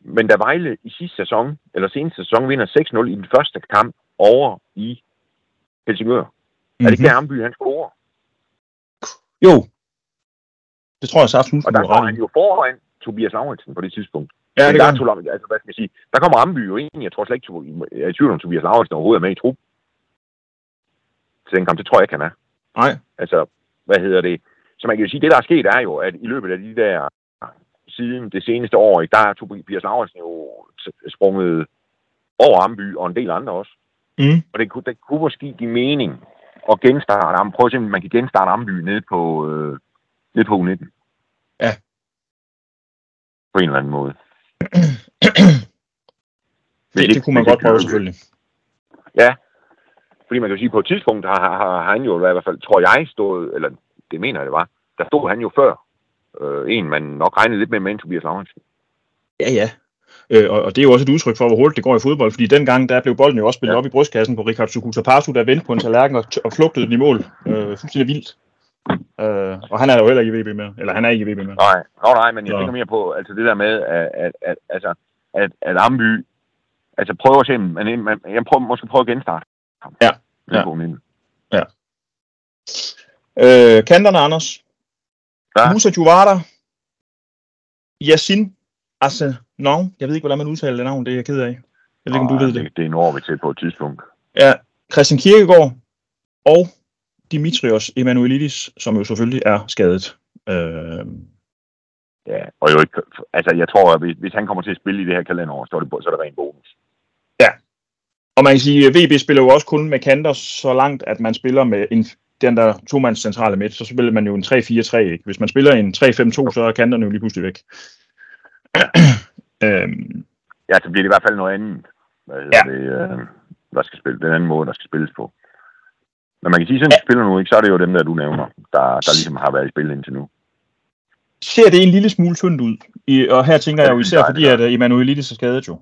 men da Vejle i sidste sæson, eller seneste sæson, vinder 6-0 i den første kamp over i Helsingør. Mm-hmm. Er det ikke der Amby, han scorer? Jo. Det tror jeg så absolut. Og der står han jo foran Tobias Lauritsen på det tidspunkt. Ja, det der, er, altså, hvad skal jeg sige, der kommer Amby jo ind. Jeg tror slet ikke, jeg er i tvivl om Tobias Lauritsen overhovedet er med i trup. Til den kamp, det tror jeg ikke, han er. Nej. Altså, hvad hedder det? Så man kan jo sige, det der er sket er jo, at i løbet af de der siden det seneste år, der er Tobias Lauritsen jo sprunget over Amby og en del andre også. Mm. Og det kunne, det kunne måske give mening at genstarte ham. Prøv at se, om man kan genstarte Amby nede på, øh, nede på U19. Ja. På en eller anden måde. Det, det, det kunne man godt prøve, selvfølgelig. Ja, fordi man kan sige, på et tidspunkt har, har, har han jo i hvert fald, tror jeg, stået, eller det mener jeg det var, der stod han jo før øh, en, man nok regnede lidt med, med Tobias Laurensen. Ja, ja. Øh, og, og det er jo også et udtryk for, hvor hurtigt det går i fodbold, fordi dengang, der blev bolden jo også spillet ja. op i brystkassen på Richard Pasu, der vendte på en tallerken og, og flugtede den i mål. Øh, fuldstændig vildt. Øh, og han er jo heller ikke i VB med. Eller han er ikke i VB med. Nej, Nå, nej men jeg Så. tænker mere på altså det der med, at, at, at, altså, at, at Amby altså prøver at se, man, man, jeg prøver, måske prøve at genstarte. Ja. Ja. ja. Øh, kanterne, Anders. Ja. Musa Juvara. Yasin Asenon. Jeg ved ikke, hvordan man udtaler det navn. Det er jeg ked af. Jeg ved ikke, om du ved det. Det, det når vi til på et tidspunkt. Ja. Christian Kirkegaard og Dimitrios Emanuelidis, som jo selvfølgelig er skadet. Øh... Ja, og jo ikke, altså jeg tror, at hvis, hvis han kommer til at spille i det her kalenderår, så er det, så er det rent bonus. Ja, og man kan sige, at VB spiller jo også kun med kanter så langt, at man spiller med en, den der to centrale midt, så spiller man jo en 3-4-3, ikke? Hvis man spiller en 3-5-2, så er kanterne jo lige pludselig væk. øhm. Ja, så bliver det i hvert fald noget andet. Hvad ja. det, øh, der skal spille, den anden måde, der skal spilles på. Men man kan sige, at sådan ja. spiller nu ikke, så er det jo dem, der du nævner, der, der ligesom har været i spil indtil nu. Ser det en lille smule tyndt ud? I, og her tænker ja, jeg jo især, fordi at Emanuelidis er skadet jo.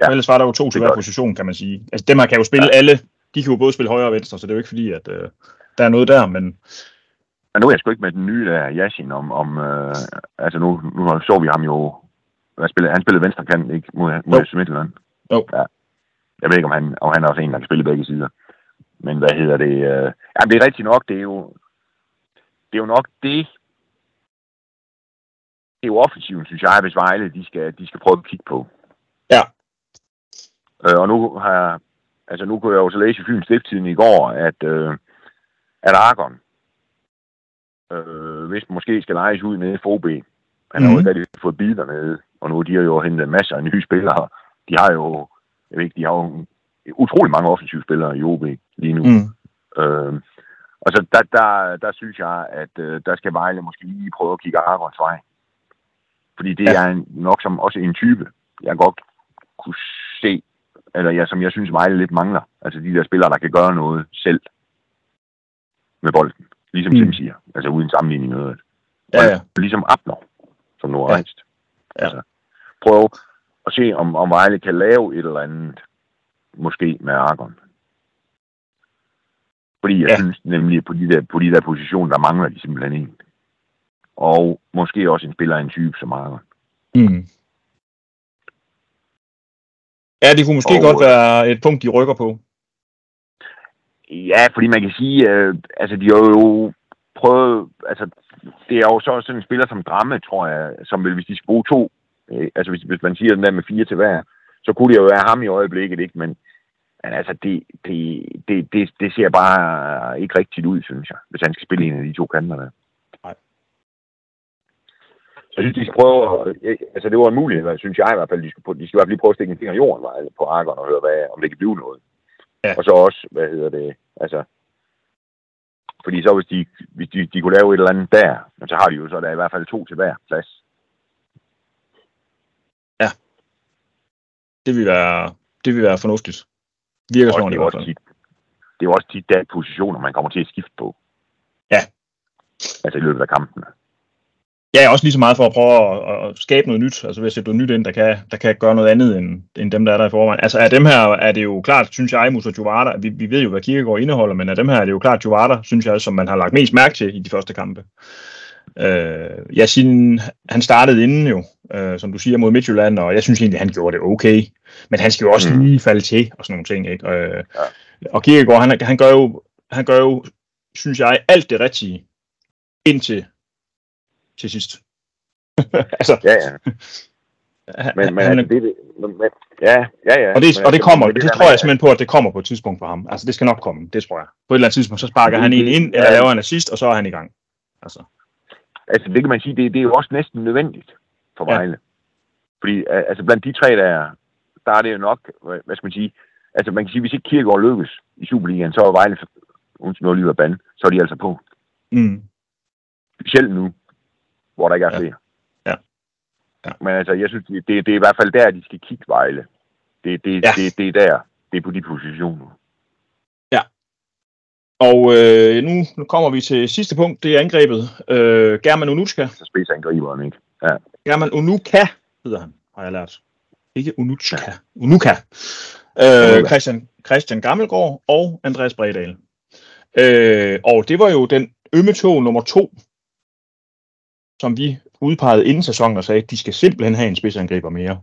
Ja. Ellers var der jo to til hver position, kan man sige. Altså dem her kan jo spille ja. alle. De kan jo både spille højre og venstre, så det er jo ikke fordi, at øh, der er noget der, men... Men nu er jeg sgu ikke med den nye der, Yashin, om, om øh, altså nu, nu så vi ham jo, han spillede, han spillede venstre kant, ikke, mod, mod Midtjylland. Jo. Ja. Jeg ved ikke, om han, om han er også en, der kan spille begge sider. Men hvad hedder det? Øh, jamen, det er rigtigt nok, det er jo, det er jo nok det, det er jo offensiven, synes jeg, hvis Vejle, de skal, de skal prøve at kigge på. Ja. Øh, og nu har jeg, altså nu kunne jeg jo så læse i Fyns Stifttiden i går, at, øh, at Argon, øh, hvis måske skal lejes ud nede i FOB, han mm. har jo mhm. ikke rigtig fået bid dernede, og nu de har jo hentet masser af nye spillere. De har jo, jeg ved ikke, de har jo utrolig mange offensive spillere i OB lige nu. Mm. Øh, og så der, der, der synes jeg, at øh, der skal Vejle måske lige prøve at kigge Argons vej. Fordi det ja. er en, nok som også en type, jeg godt kunne se, eller ja, som jeg synes Vejle lidt mangler. Altså de der spillere, der kan gøre noget selv med bolden. Ligesom mm. Tim siger. Altså uden sammenligning noget. Ja, ja. Ligesom Abner, som nu har ja. rejst. Ja. Altså, prøv at se, om, om Vejle kan lave et eller andet, måske med Argon. Fordi jeg ja. synes nemlig, på de, der, på de der positioner, der mangler de simpelthen en. Og måske også en spiller af en type som Argon. Mm. Ja, det kunne måske og, godt være et punkt, de rykker på. Ja, fordi man kan sige, øh, altså de har jo prøvet, altså det er jo så sådan en spiller som Dramme, tror jeg, som vil, hvis de skal bruge to, øh, altså hvis, hvis man siger den der med fire til hver, så kunne det jo være ham i øjeblikket, ikke? Men, men altså, det, det, det, det, det ser bare ikke rigtigt ud, synes jeg, hvis han skal spille en af de to kanter der. Nej. Så jeg synes, de skal prøve, altså det var en mulighed, synes jeg i hvert fald, de skal, de skal i hvert fald lige prøve at stikke en finger i jorden på Argon og høre, hvad, om det kan blive noget. Ja. Og så også, hvad hedder det, altså, fordi så hvis de, hvis de, de kunne lave et eller andet der, så har de jo så der i hvert fald to til hver plads. Ja. Det vil være, det vil være fornuftigt. Virker sådan i hvert fald. Det er jo også tit der positioner, man kommer til at skifte på. Ja. Altså i løbet af kampen. Ja, også lige så meget for at prøve at, at skabe noget nyt. Altså ved at sætte noget nyt ind, der kan, der kan gøre noget andet end, end dem, der er der i forvejen. Altså af dem her er det jo klart, synes jeg, Musa Juvada, vi, vi ved jo, hvad Kirkegaard indeholder, men af dem her er det jo klart Juvada, synes jeg, som man har lagt mest mærke til i de første kampe. Øh, synes, han startede inden jo, øh, som du siger, mod Midtjylland, og jeg synes egentlig, han gjorde det okay. Men han skal jo også mm. lige falde til, og sådan nogle ting. Ikke? Øh, ja. Og Kirkegaard, han, han, gør jo, han gør jo, synes jeg, alt det rigtige indtil til sidst. altså, ja, ja. Men, men, han, det, det, men, ja, ja, ja. Og det, men, og det kommer, det, det tror jeg simpelthen på, at det kommer på et tidspunkt for ham. Altså, det skal nok komme, det tror jeg. På et eller andet tidspunkt, så sparker han en ind, eller laver en assist, og så er han i gang. Altså, altså det kan man sige, det, det er jo også næsten nødvendigt for Vejle. Ja. Fordi altså, blandt de tre, der er, der er det jo nok, hvad skal man sige, altså man kan sige, hvis ikke Kirkegaard lykkes i Superligaen, så er Vejle, uden noget lige bande, så er de altså på. Mm. Specielt nu, hvor der ikke er ja. flere. Ja. ja. Men altså, jeg synes, det, det er i hvert fald der, de skal kigge Vejle. Det, det, ja. det, det er der. Det er på de positioner. Ja. Og øh, nu, nu kommer vi til sidste punkt, det er angrebet. Øh, German Unuchka. Så spidsangriberen, ikke? Ja. German Unuka hedder han, har jeg lært. Ikke Unuchka. Ja. Unuka. Øh, Christian, Christian Gammelgaard og Andreas Bredal. Øh, og det var jo den ømme tog nummer to som vi udpegede inden sæsonen og sagde, at de skal simpelthen have en spidsangriber mere.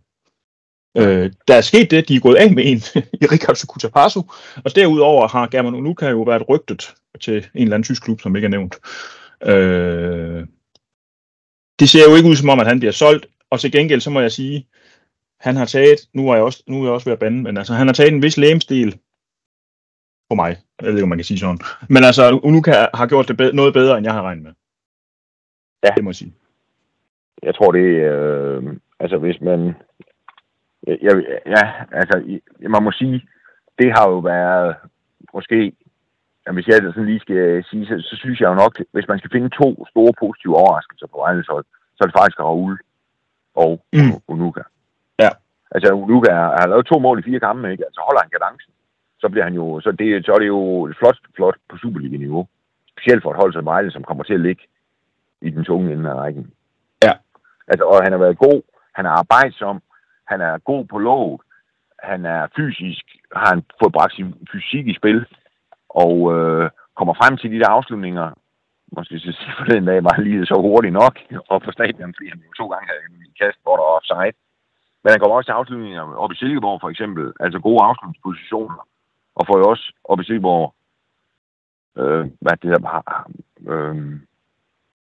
Øh, der er sket det, de er gået af med en i Rikard Sukutapasu, og derudover har German Unuka jo været rygtet til en eller anden tysk klub, som ikke er nævnt. Øh, det ser jo ikke ud som om, at han bliver solgt, og til gengæld så må jeg sige, han har taget, nu er jeg også, nu er jeg også ved at bande, men altså han har taget en vis lægemstil på mig. Jeg ved ikke, om man kan sige sådan. Men altså, Unuka har gjort det be- noget bedre, end jeg har regnet med. Ja. Det må jeg sige. Jeg tror, det øh, altså hvis man, jeg, ja, altså, man må sige, det har jo været, måske, hvis jeg sådan lige skal sige, så, så synes jeg jo nok, hvis man skal finde to store positive overraskelser på Vejles hold, så er det faktisk Raul og mm. Unuka. Ja. Altså, Unuka har lavet to mål i fire kampe, ikke? Altså, holder han kadencen, så bliver han jo, så, det, så er det jo flot, flot på Superliga-niveau. Specielt for et hold som Vejle, som kommer til at ligge i den tunge ende af rækken. Ja. Altså, og han har været god, han er arbejdsom, han er god på låget, han er fysisk, har han fået bragt sin fysik i spil, og øh, kommer frem til de der afslutninger. Måske så sige for den dag var han lige så hurtigt nok op på stadion, fordi han jo to gange havde en kast, hvor der var offside. Men han kommer også til afslutninger op i Silkeborg for eksempel, altså gode afslutningspositioner, og får jo også op i Silkeborg, øh, hvad det der var, øh,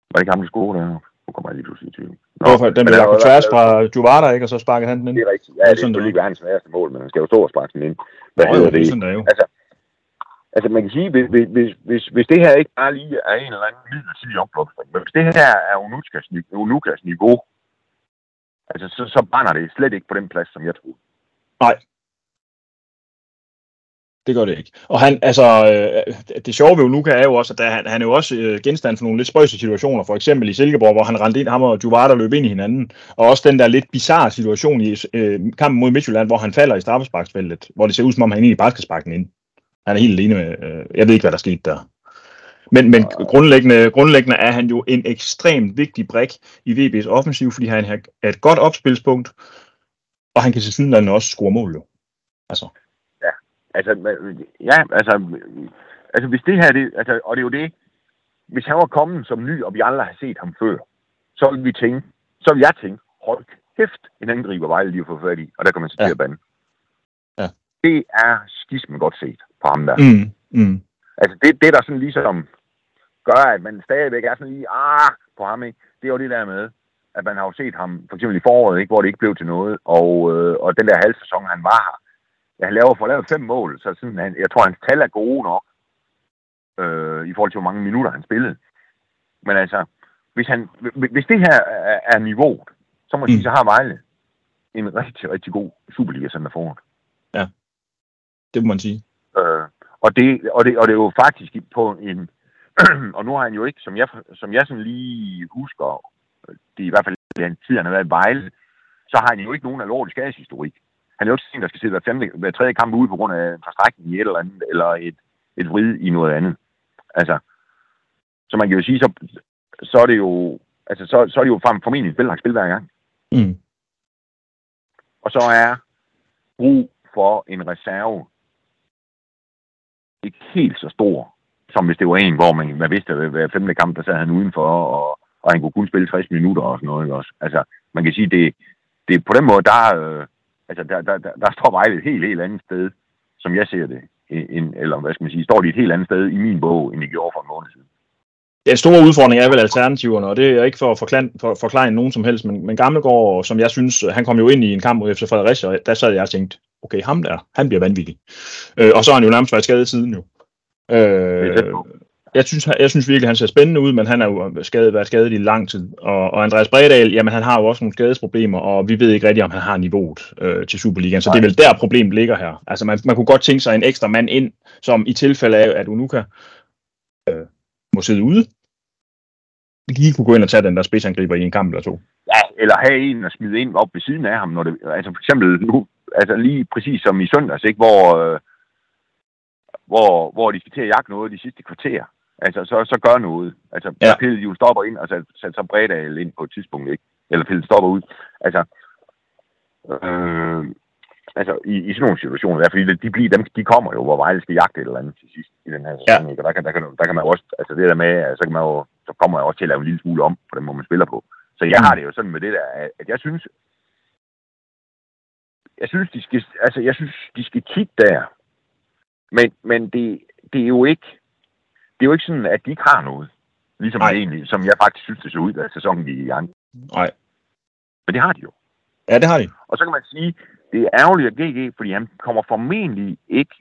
var det ikke ham, der scorede der? Nu kommer jeg lige pludselig i tvivl. Nå, Hvorfor? Den blev lagt på tværs fra Juvada, ikke? Og så sparkede han den ind. Det er rigtigt. Ja, det er selvfølgelig ikke hans sværeste mål, men han skal jo stå og sparke den ind. Hvad Nå, hedder det? det? Sådan der jo. Altså, altså man kan sige, hvis, hvis, hvis, hvis det her ikke bare lige er en eller anden midlertidig opblomstring, men hvis det her er Unukas, Unukas niveau, altså så, så brænder det slet ikke på den plads, som jeg troede. Nej. Det gør det ikke. Og han, altså, øh, det sjove ved Unuka er jo også, at der, han, han er jo også øh, genstand for nogle lidt spøjse situationer, for eksempel i Silkeborg, hvor han rendte ind, ham og Juvada løb ind i hinanden, og også den der lidt bizarre situation i øh, kampen mod Midtjylland, hvor han falder i straffesparksfeltet, hvor det ser ud som om, han egentlig bare skal sparke den ind. Han er helt alene med, øh, jeg ved ikke, hvad der skete der. Men, men grundlæggende, grundlæggende er han jo en ekstremt vigtig brik i VB's offensiv, fordi han er et godt opspilspunkt, og han kan til synligheden også score mål jo. Altså. Altså, men- ja, altså, altså hvis det her, det, altså, og det er jo det, hvis han var kommet som ny, og vi aldrig har set ham før, så ville vi tænke, så ville jeg tænke, hold kæft, en angriber Vejle lige at få fat i, og der kan man så til Ja. at bande. Ja. Det er skismen godt set på ham der. Mm, mm, Altså det, det der sådan ligesom gør, at man stadigvæk er sådan lige, ah, på ham, ikke? det er jo det der med, at man har jo set ham, for eksempel i foråret, ikke? hvor det ikke blev til noget, og, øh, og den der halvsæson, han var her, ja, han laver for lavet fem mål, så sådan, han, jeg tror, hans tal er gode nok, øh, i forhold til, hvor mange minutter han spillede. Men altså, hvis, han, hvis det her er, er niveauet, så må jeg sige, Mm. så har Vejle en rigtig, rigtig god Superliga-center foran. det må man sige. Og, det, og, det, og det er jo faktisk på en... og nu har han jo ikke, som jeg, som jeg sådan lige husker, det er i hvert fald den tid, han har været i Vejle, så har han jo ikke nogen alvorlig skadeshistorik. Han er jo ikke sådan, der skal sidde hver, femte, hver tredje kamp ude på grund af en forstrækning i et eller andet, eller et, et vrid i noget andet. Altså, så man kan jo sige, så, så er det jo, altså, så, så er det jo for- formentlig et spil, han spiller hver gang. Mm. Og så er brug for en reserve ikke helt så stor, som hvis det var en, hvor man, man vidste, at hver femte kamp, der sad han udenfor, og, og han kunne kun spille 60 minutter og sådan noget. Ikke også? Altså, man kan sige, det, det på den måde, der, øh, altså, der, der, der, der står Vejle et helt, helt andet sted, som jeg ser det. En, eller hvad skal man sige, står de et helt andet sted i min bog, end de gjorde for en måned siden. Den store udfordring er vel alternativerne, og det er ikke for at forklare, for, forklare nogen som helst, men, men Gammelgaard, som jeg synes, han kom jo ind i en kamp mod FC Fredericia, og der sad jeg og tænkte, okay, ham der, han bliver vanvittig. Øh, og så har han jo nærmest været skadet siden jo. Øh, jeg synes, jeg synes virkelig, han ser spændende ud, men han er jo skadet, været skadet i lang tid. Og, og Andreas Bredal, jamen han har jo også nogle skadesproblemer, og vi ved ikke rigtigt, om han har niveauet øh, til Superligaen. Så det er vel der, problemet ligger her. Altså man, man kunne godt tænke sig en ekstra mand ind, som i tilfælde af, at Unuka øh, må sidde ude, lige kunne gå ind og tage den der spidsangriber i en kamp eller to. Ja, eller have en at smide ind op ved siden af ham, når det, altså for eksempel nu, altså lige præcis som i søndags, ikke, hvor, øh, hvor, hvor de skal til at jagte noget de sidste kvarter. Altså, så, så gør noget. Altså, Ja. Pille jo stopper ind, og så sætter så Bredal ind på et tidspunkt, ikke? Eller Pille stopper ud. Altså, øh, altså i, i sådan nogle situationer, ja, fordi de, de, bliver, dem, de kommer jo, hvor Vejle skal jagte et eller andet til sidst i den her sæson, ja. ikke? Og der kan, der, kan, der kan man jo også, altså det der med, så kan man jo, så kommer jeg også til at lave en lille smule om på den måde, man spiller på. Så jeg Mm. har det jo sådan med det der, at jeg synes, jeg synes, de skal, altså, jeg synes, de skal kigge der. Men, men det, det er jo ikke, det er jo ikke sådan, at de ikke har noget. Ligesom Nej. egentlig, som jeg faktisk synes, det så ud, at sæsonen i gang. Nej. Men det har de jo. Ja, det har de. Og så kan man sige, det er ærgerligt at GG, fordi han kommer formentlig ikke,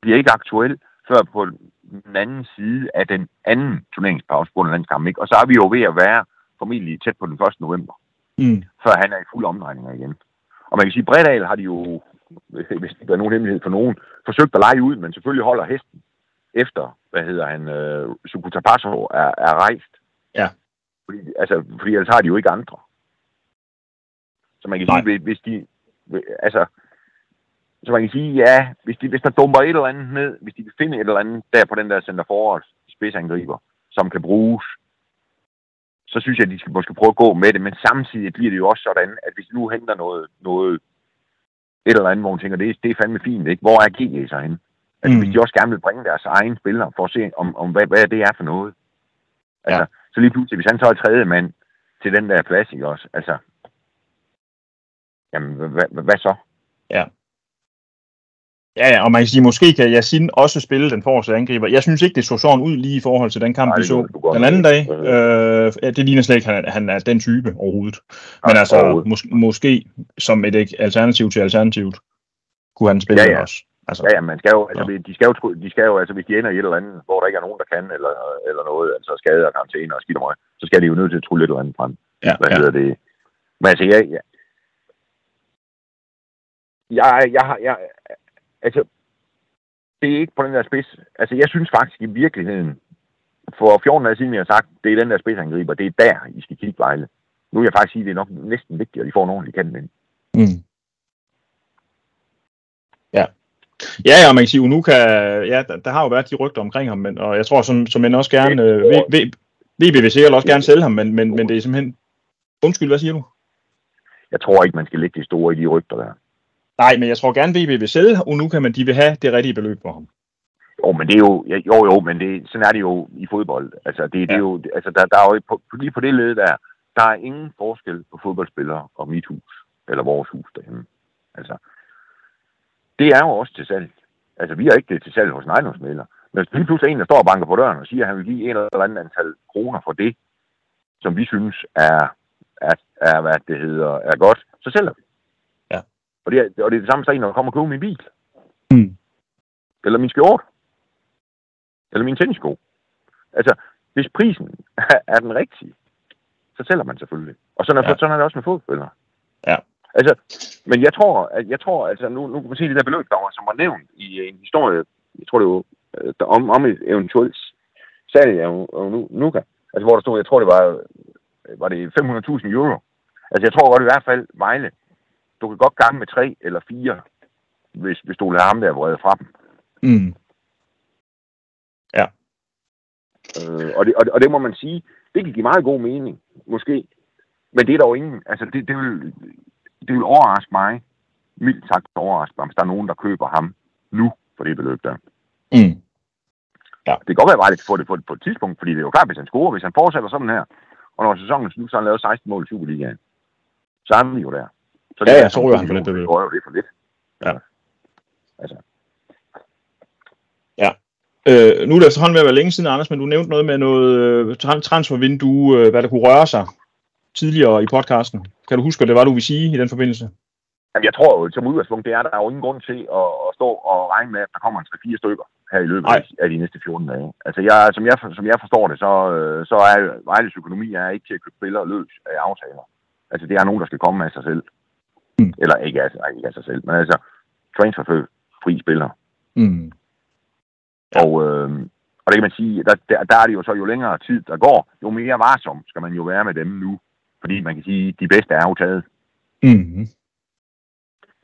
bliver ikke aktuel, før på den anden side af den anden turneringspause på den landskamp. Ikke? Og så er vi jo ved at være formentlig tæt på den 1. november, Mm. før han er i fuld omdrejninger igen. Og man kan sige, Bredal har de jo, hvis det ikke er nogen hemmelighed for nogen, forsøgt at lege ud, men selvfølgelig holder hesten efter, hvad hedder han, øh, Sukuta Passo er, er rejst. Ja. Fordi, altså, fordi ellers har de jo ikke andre. Så man kan Nej. sige, hvis- de, altså, så man kan sige, ja, hvis, de, hvis der dumper et eller andet ned, hvis de kan finde et eller andet der på den der center forward spidsangriber, som kan bruges, så synes jeg, at de skal måske prøve at gå med det, men samtidig bliver det jo også sådan, at hvis nu henter noget, noget et eller andet, hvor hun tænker, det, det er fandme fint, ikke? Hvor er GG så henne? Altså, Mm. hvis de også gerne vil bringe deres egen spillere for at se, om, om hvad, hvad det er for noget. Altså, Ja. så lige pludselig, hvis han så er tredje mand til den der plads, ikke også? Altså, jamen, hvad, hvad, hvad så? Ja, ja, og man kan sige, måske kan Yasin også spille den forreste angriber. Jeg synes ikke, det så sådan ud lige i forhold til den kamp, Nej, vi det så det godt den anden dag. Øh, ja, det ligner slet ikke, at han, han er den type overhovedet. Men Nej, altså, overhovedet. mås- måske som et alternativ til alternativet, kunne han spille Ja, det ja. også. Altså, Ja, ja, man skal jo, altså, de skal jo, de skal jo, altså, hvis de ender i et eller andet, hvor der ikke er nogen, der kan, eller, eller noget, altså skade og karantæne og skidt og møg, så skal de jo nødt til at trylle et eller andet frem. ja, Hvad ja. hedder det? Men altså, jeg, jeg, jeg, jeg, jeg, altså, det er ikke på den der spids. Altså, jeg synes faktisk i virkeligheden, for 14 dage siden, jeg har sagt, det er den der spidsangriber, det er der, I skal kigge Vejle. Nu vil jeg faktisk sige, at det er nok næsten vigtigt, at de får en ordentlig kant ind. Mm. Ja. Ja, ja, man kan sige, Unuka, ja, der, der har jo været de rygter omkring ham, men, og jeg tror, som, som end også gerne, øh, V- V- VB vil også gerne sælge ham, men, men, men det er simpelthen, undskyld, hvad siger du? Jeg tror ikke, man skal lægge det store i de rygter der. Nej, men jeg tror gerne, VB vil sælge Unuka, men de vil have det rigtige beløb for ham. Jo, men det er jo, jo, jo, men det, sådan er det jo i fodbold. Altså, det, det Ja. er jo, altså, der, der er jo på, lige på det led der, der er ingen forskel på fodboldspillere og mit hus, eller vores hus derhjemme. Altså, det er jo også til salg. Altså, vi har ikke det til salg hos en ejendomsmælder. Men hvis lige pludselig en, der står og banker på døren og siger, at han vil give en eller anden antal kroner for det, som vi synes er, er, er hvad det hedder, er godt, så sælger vi. Og det, er, og det er det samme sted, når der kommer og køber min bil. Mm. Eller min skjort. Eller min tennisko. Altså, hvis prisen er den rigtige, så sælger man selvfølgelig. Og sådan er, Ja. sådan er det også med fodspillere. Ja. Altså, men jeg tror, at jeg tror, altså nu, nu kan man se det der beløb, der var, som var nævnt i en historie, jeg tror det var, øh, der, om, om et eventuelt salg af nu, Nuka. Altså, hvor der stod, jeg tror det var, var det 500.000 euro. Altså, jeg tror godt i hvert fald, Vejle, du kan godt gange med tre eller fire, hvis, hvis du lader ham der vrede fra dem. Mm. Øh, og, det, og, det, og det må man sige, det kan give meget god mening, måske. Men det er der jo ingen, altså det, det, vil, det vil overraske mig, mildt sagt overraske mig, hvis der er nogen, der køber ham nu for det beløb der. Mm. Det kan godt være, at Vejle kan få det på, på et tidspunkt, fordi det er jo klart, hvis han scorer, hvis han fortsætter sådan her, og når sæsonen er slut, så har han lavet 16 mål i Superligaen. Så er han jo der. Så Ja, er ja, så ryger han for lidt beløb. Så ryger det for lidt. Ja. Altså, Øh, nu er det efterhånden ved at være længe siden, Anders, men du nævnte noget med noget øh, tran- transfervindue, øh, hvad der kunne røre sig tidligere i podcasten. Kan du huske, hvad det var, du ville sige i den forbindelse? Jamen, jeg tror jo, som udgangspunkt, det er, der er jo ingen grund til at, at stå og regne med, at der kommer en 3-4 stykker her i løbet af, af de næste 14 dage. Altså, jeg, som, jeg, som jeg forstår det, så, øh, så er Vejles økonomi er ikke til at købe spillere løs af aftaler. Altså, det er nogen, der skal komme af sig selv. Mm. Eller ikke af, ikke af sig selv, men altså, transferfri spillere. Mm. Ja. Og, øh, og det kan man sige, der, der, der er det jo så, jo længere tid der går, jo mere varsom skal man jo være med dem nu. Fordi man kan sige, de bedste er jo taget. Mm.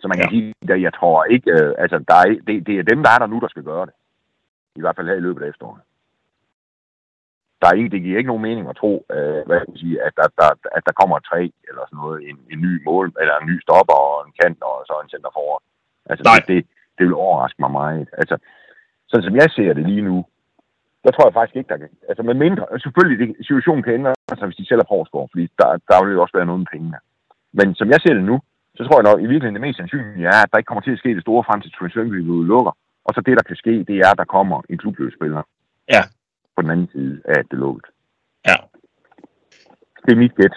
Så man kan ja. sige, at jeg tror ikke, øh, altså der er, det, det er dem, der er der nu, der skal gøre det. I hvert fald her i løbet af efteråret. Der er ikke, det giver ikke nogen mening at tro, øh, hvad jeg sige, at der, der, at der kommer tre eller sådan noget, en, en ny mål, eller en ny stopper og en kant og så en center forward. Altså Nej. det, det, det vil overraske mig meget. Altså, sådan som jeg ser det lige nu, der tror jeg faktisk ikke, der kan. Altså med mindre, selvfølgelig, det, situationen kan ændre sig, hvis de sælger Porsgaard, fordi der, der vil jo også være noget med pengene. Men som jeg ser det nu, så tror jeg nok, i virkeligheden det mest sandsynlige er, at der ikke kommer til at ske det store frem til transfervinduet lukker. Og så det, der kan ske, det er, at der kommer en klubløs spiller. Ja. På den anden side af at det lukket. Ja. Det er mit gæt.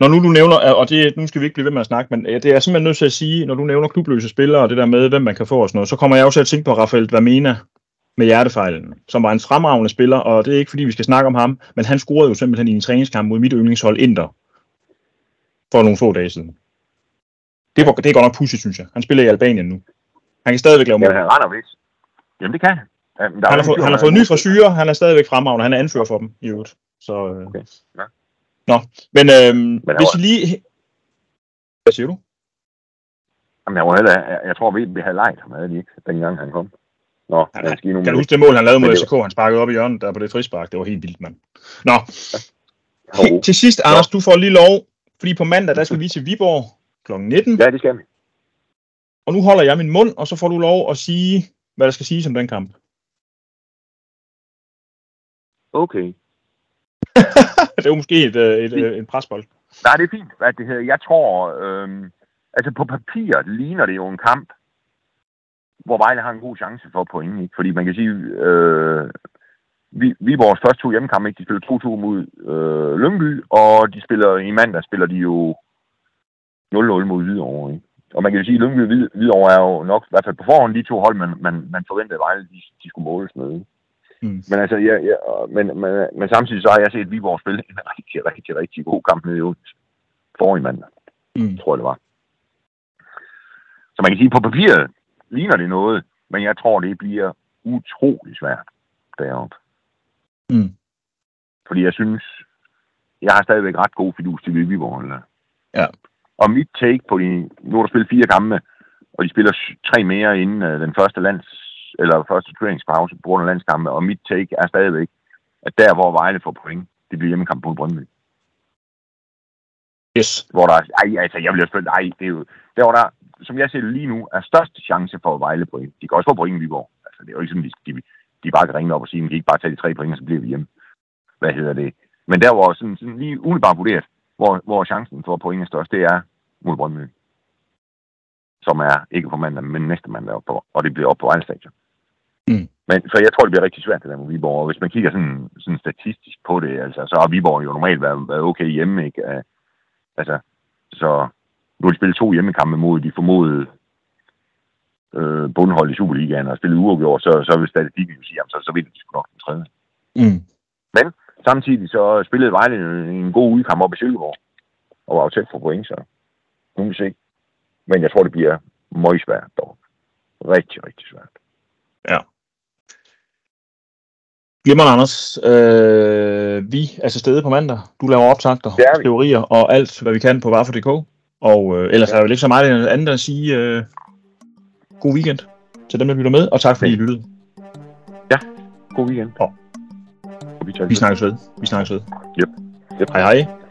Når nu du nævner, og det, nu skal vi ikke blive ved med at snakke, men øh, det er simpelthen nødt til at sige, når du nævner klubløse spillere og det der med, hvem man kan få og sådan noget, så kommer jeg også til at tænke på Rafael Vamena med hjertefejlen, som var en fremragende spiller, og det er ikke fordi, vi skal snakke om ham, men han scorede jo simpelthen i en træningskamp mod mit yndlingshold Inter for nogle få dage siden. Det, var, det er godt nok pudsigt, synes jeg. Han spiller i Albanien nu. Han kan stadigvæk lave mål. Jamen, han render vist. Jamen, det kan han. Jamen, der er Han har, fået, han har fået ny frisyrer, han er stadigvæk fremragende, han er anfører for dem i øvrigt. Så, øh. Okay, ja. Nå, men øhm, han hvis vi lige... Hvad siger du? Jamen, jeg, var heller, jeg, jeg tror, vi, vi havde leget ham, havde de ikke, dengang han kom. Nå, Ja, han nu Kan du huske det mål, han lavede mod Men FCK? Han sparkede op i hjørnet der på det frispark. Det var helt vildt, mand. Nå, Jo. til sidst, Anders, du får lige lov, fordi på mandag, der skal vi til Viborg kl. 19. Ja, det skal vi. Og nu holder jeg min mund, og så får du lov at sige, hvad der skal siges om den kamp. Okay. det er måske et, øh, et, et, et, en presbold. Nej, det er fint. Hvad det hedder. Jeg tror, øhm, altså på papiret ligner det jo en kamp, hvor Vejle har en god chance for point. Ikke? Fordi man kan sige, øh, vi, vi vores første to hjemmekampe, ikke? de spiller 2-2 mod øh, Lyngby, og de spiller i mandag spiller de jo 0-0 mod Hvidovre. Ikke? Og man kan jo sige, at Lyngby og Hvidovre er jo nok, i hvert fald på forhånd, de to hold, man, man, man forventede, at Vejle de, de skulle måles med. Mm. Men altså, ja, ja, men, men, men samtidig så har jeg set Viborg spille en rigtig, rigtig, rigtig god kamp nede i Odense. For i mandag, mm. tror jeg det var. Så man kan sige, at på papiret ligner det noget, men jeg tror, det bliver utrolig svært deroppe. Mm. Fordi jeg synes, jeg har stadigvæk ret god fidus til Viborg. Eller? Ja. Og mit take på de, nu har du spillet fire kampe, og de spiller tre mere inden uh, den første lands, eller første turneringspause på grund af landskampe, og mit take er stadigvæk, at der hvor Vejle får point, det bliver hjemmekamp på Brøndby. Yes. Hvor der, ej, altså, jeg jo spørge, ej, det er jo, der hvor der, som jeg ser det lige nu, er største chance for at Vejle point. De kan også få point i Viborg. Altså, det er jo ikke sådan, de, de, de bare kan ringe op og sige, at kan ikke bare tage de tre point, og så bliver vi hjemme. Hvad hedder det? Men der hvor sådan, sådan lige umiddelbart vurderet, hvor, hvor chancen for point er størst, det er mod Brøndby. Som er ikke på mandag, men næste mandag op på, og det bliver op på Vejle Stadion. Mm. Men, så jeg tror, det bliver rigtig svært, det der med Viborg. Og hvis man kigger sådan, sådan statistisk på det, altså, så har Viborg jo normalt været, været okay hjemme, ikke? Uh, altså, så nu har de spillet to hjemmekampe mod de formodede øh, bundhold i Superligaen og spillet uafgjort, så, så vil statistikken jo sige, jamen, så, så vinder de sgu nok den tredje. Mm. Men samtidig så spillede Vejle en god udkamp op i Silkeborg, og var jo tæt for point, så nu vil se. Men jeg tror, det bliver meget svært dog. Rigtig, rigtig svært. Ja. Glimmer Anders, øh, vi er til stede på mandag. Du laver optagter, teorier og alt, hvad vi kan på varfor.dk. Og øh, ellers ja. er der jo ikke så meget andet at sige øh, god weekend til dem, der lytter med, og tak fordi I lyttede. Ja, god weekend. Og vi, vi snakkes ved. Vi snakkes ved. Yep. yep. Hej. Hej.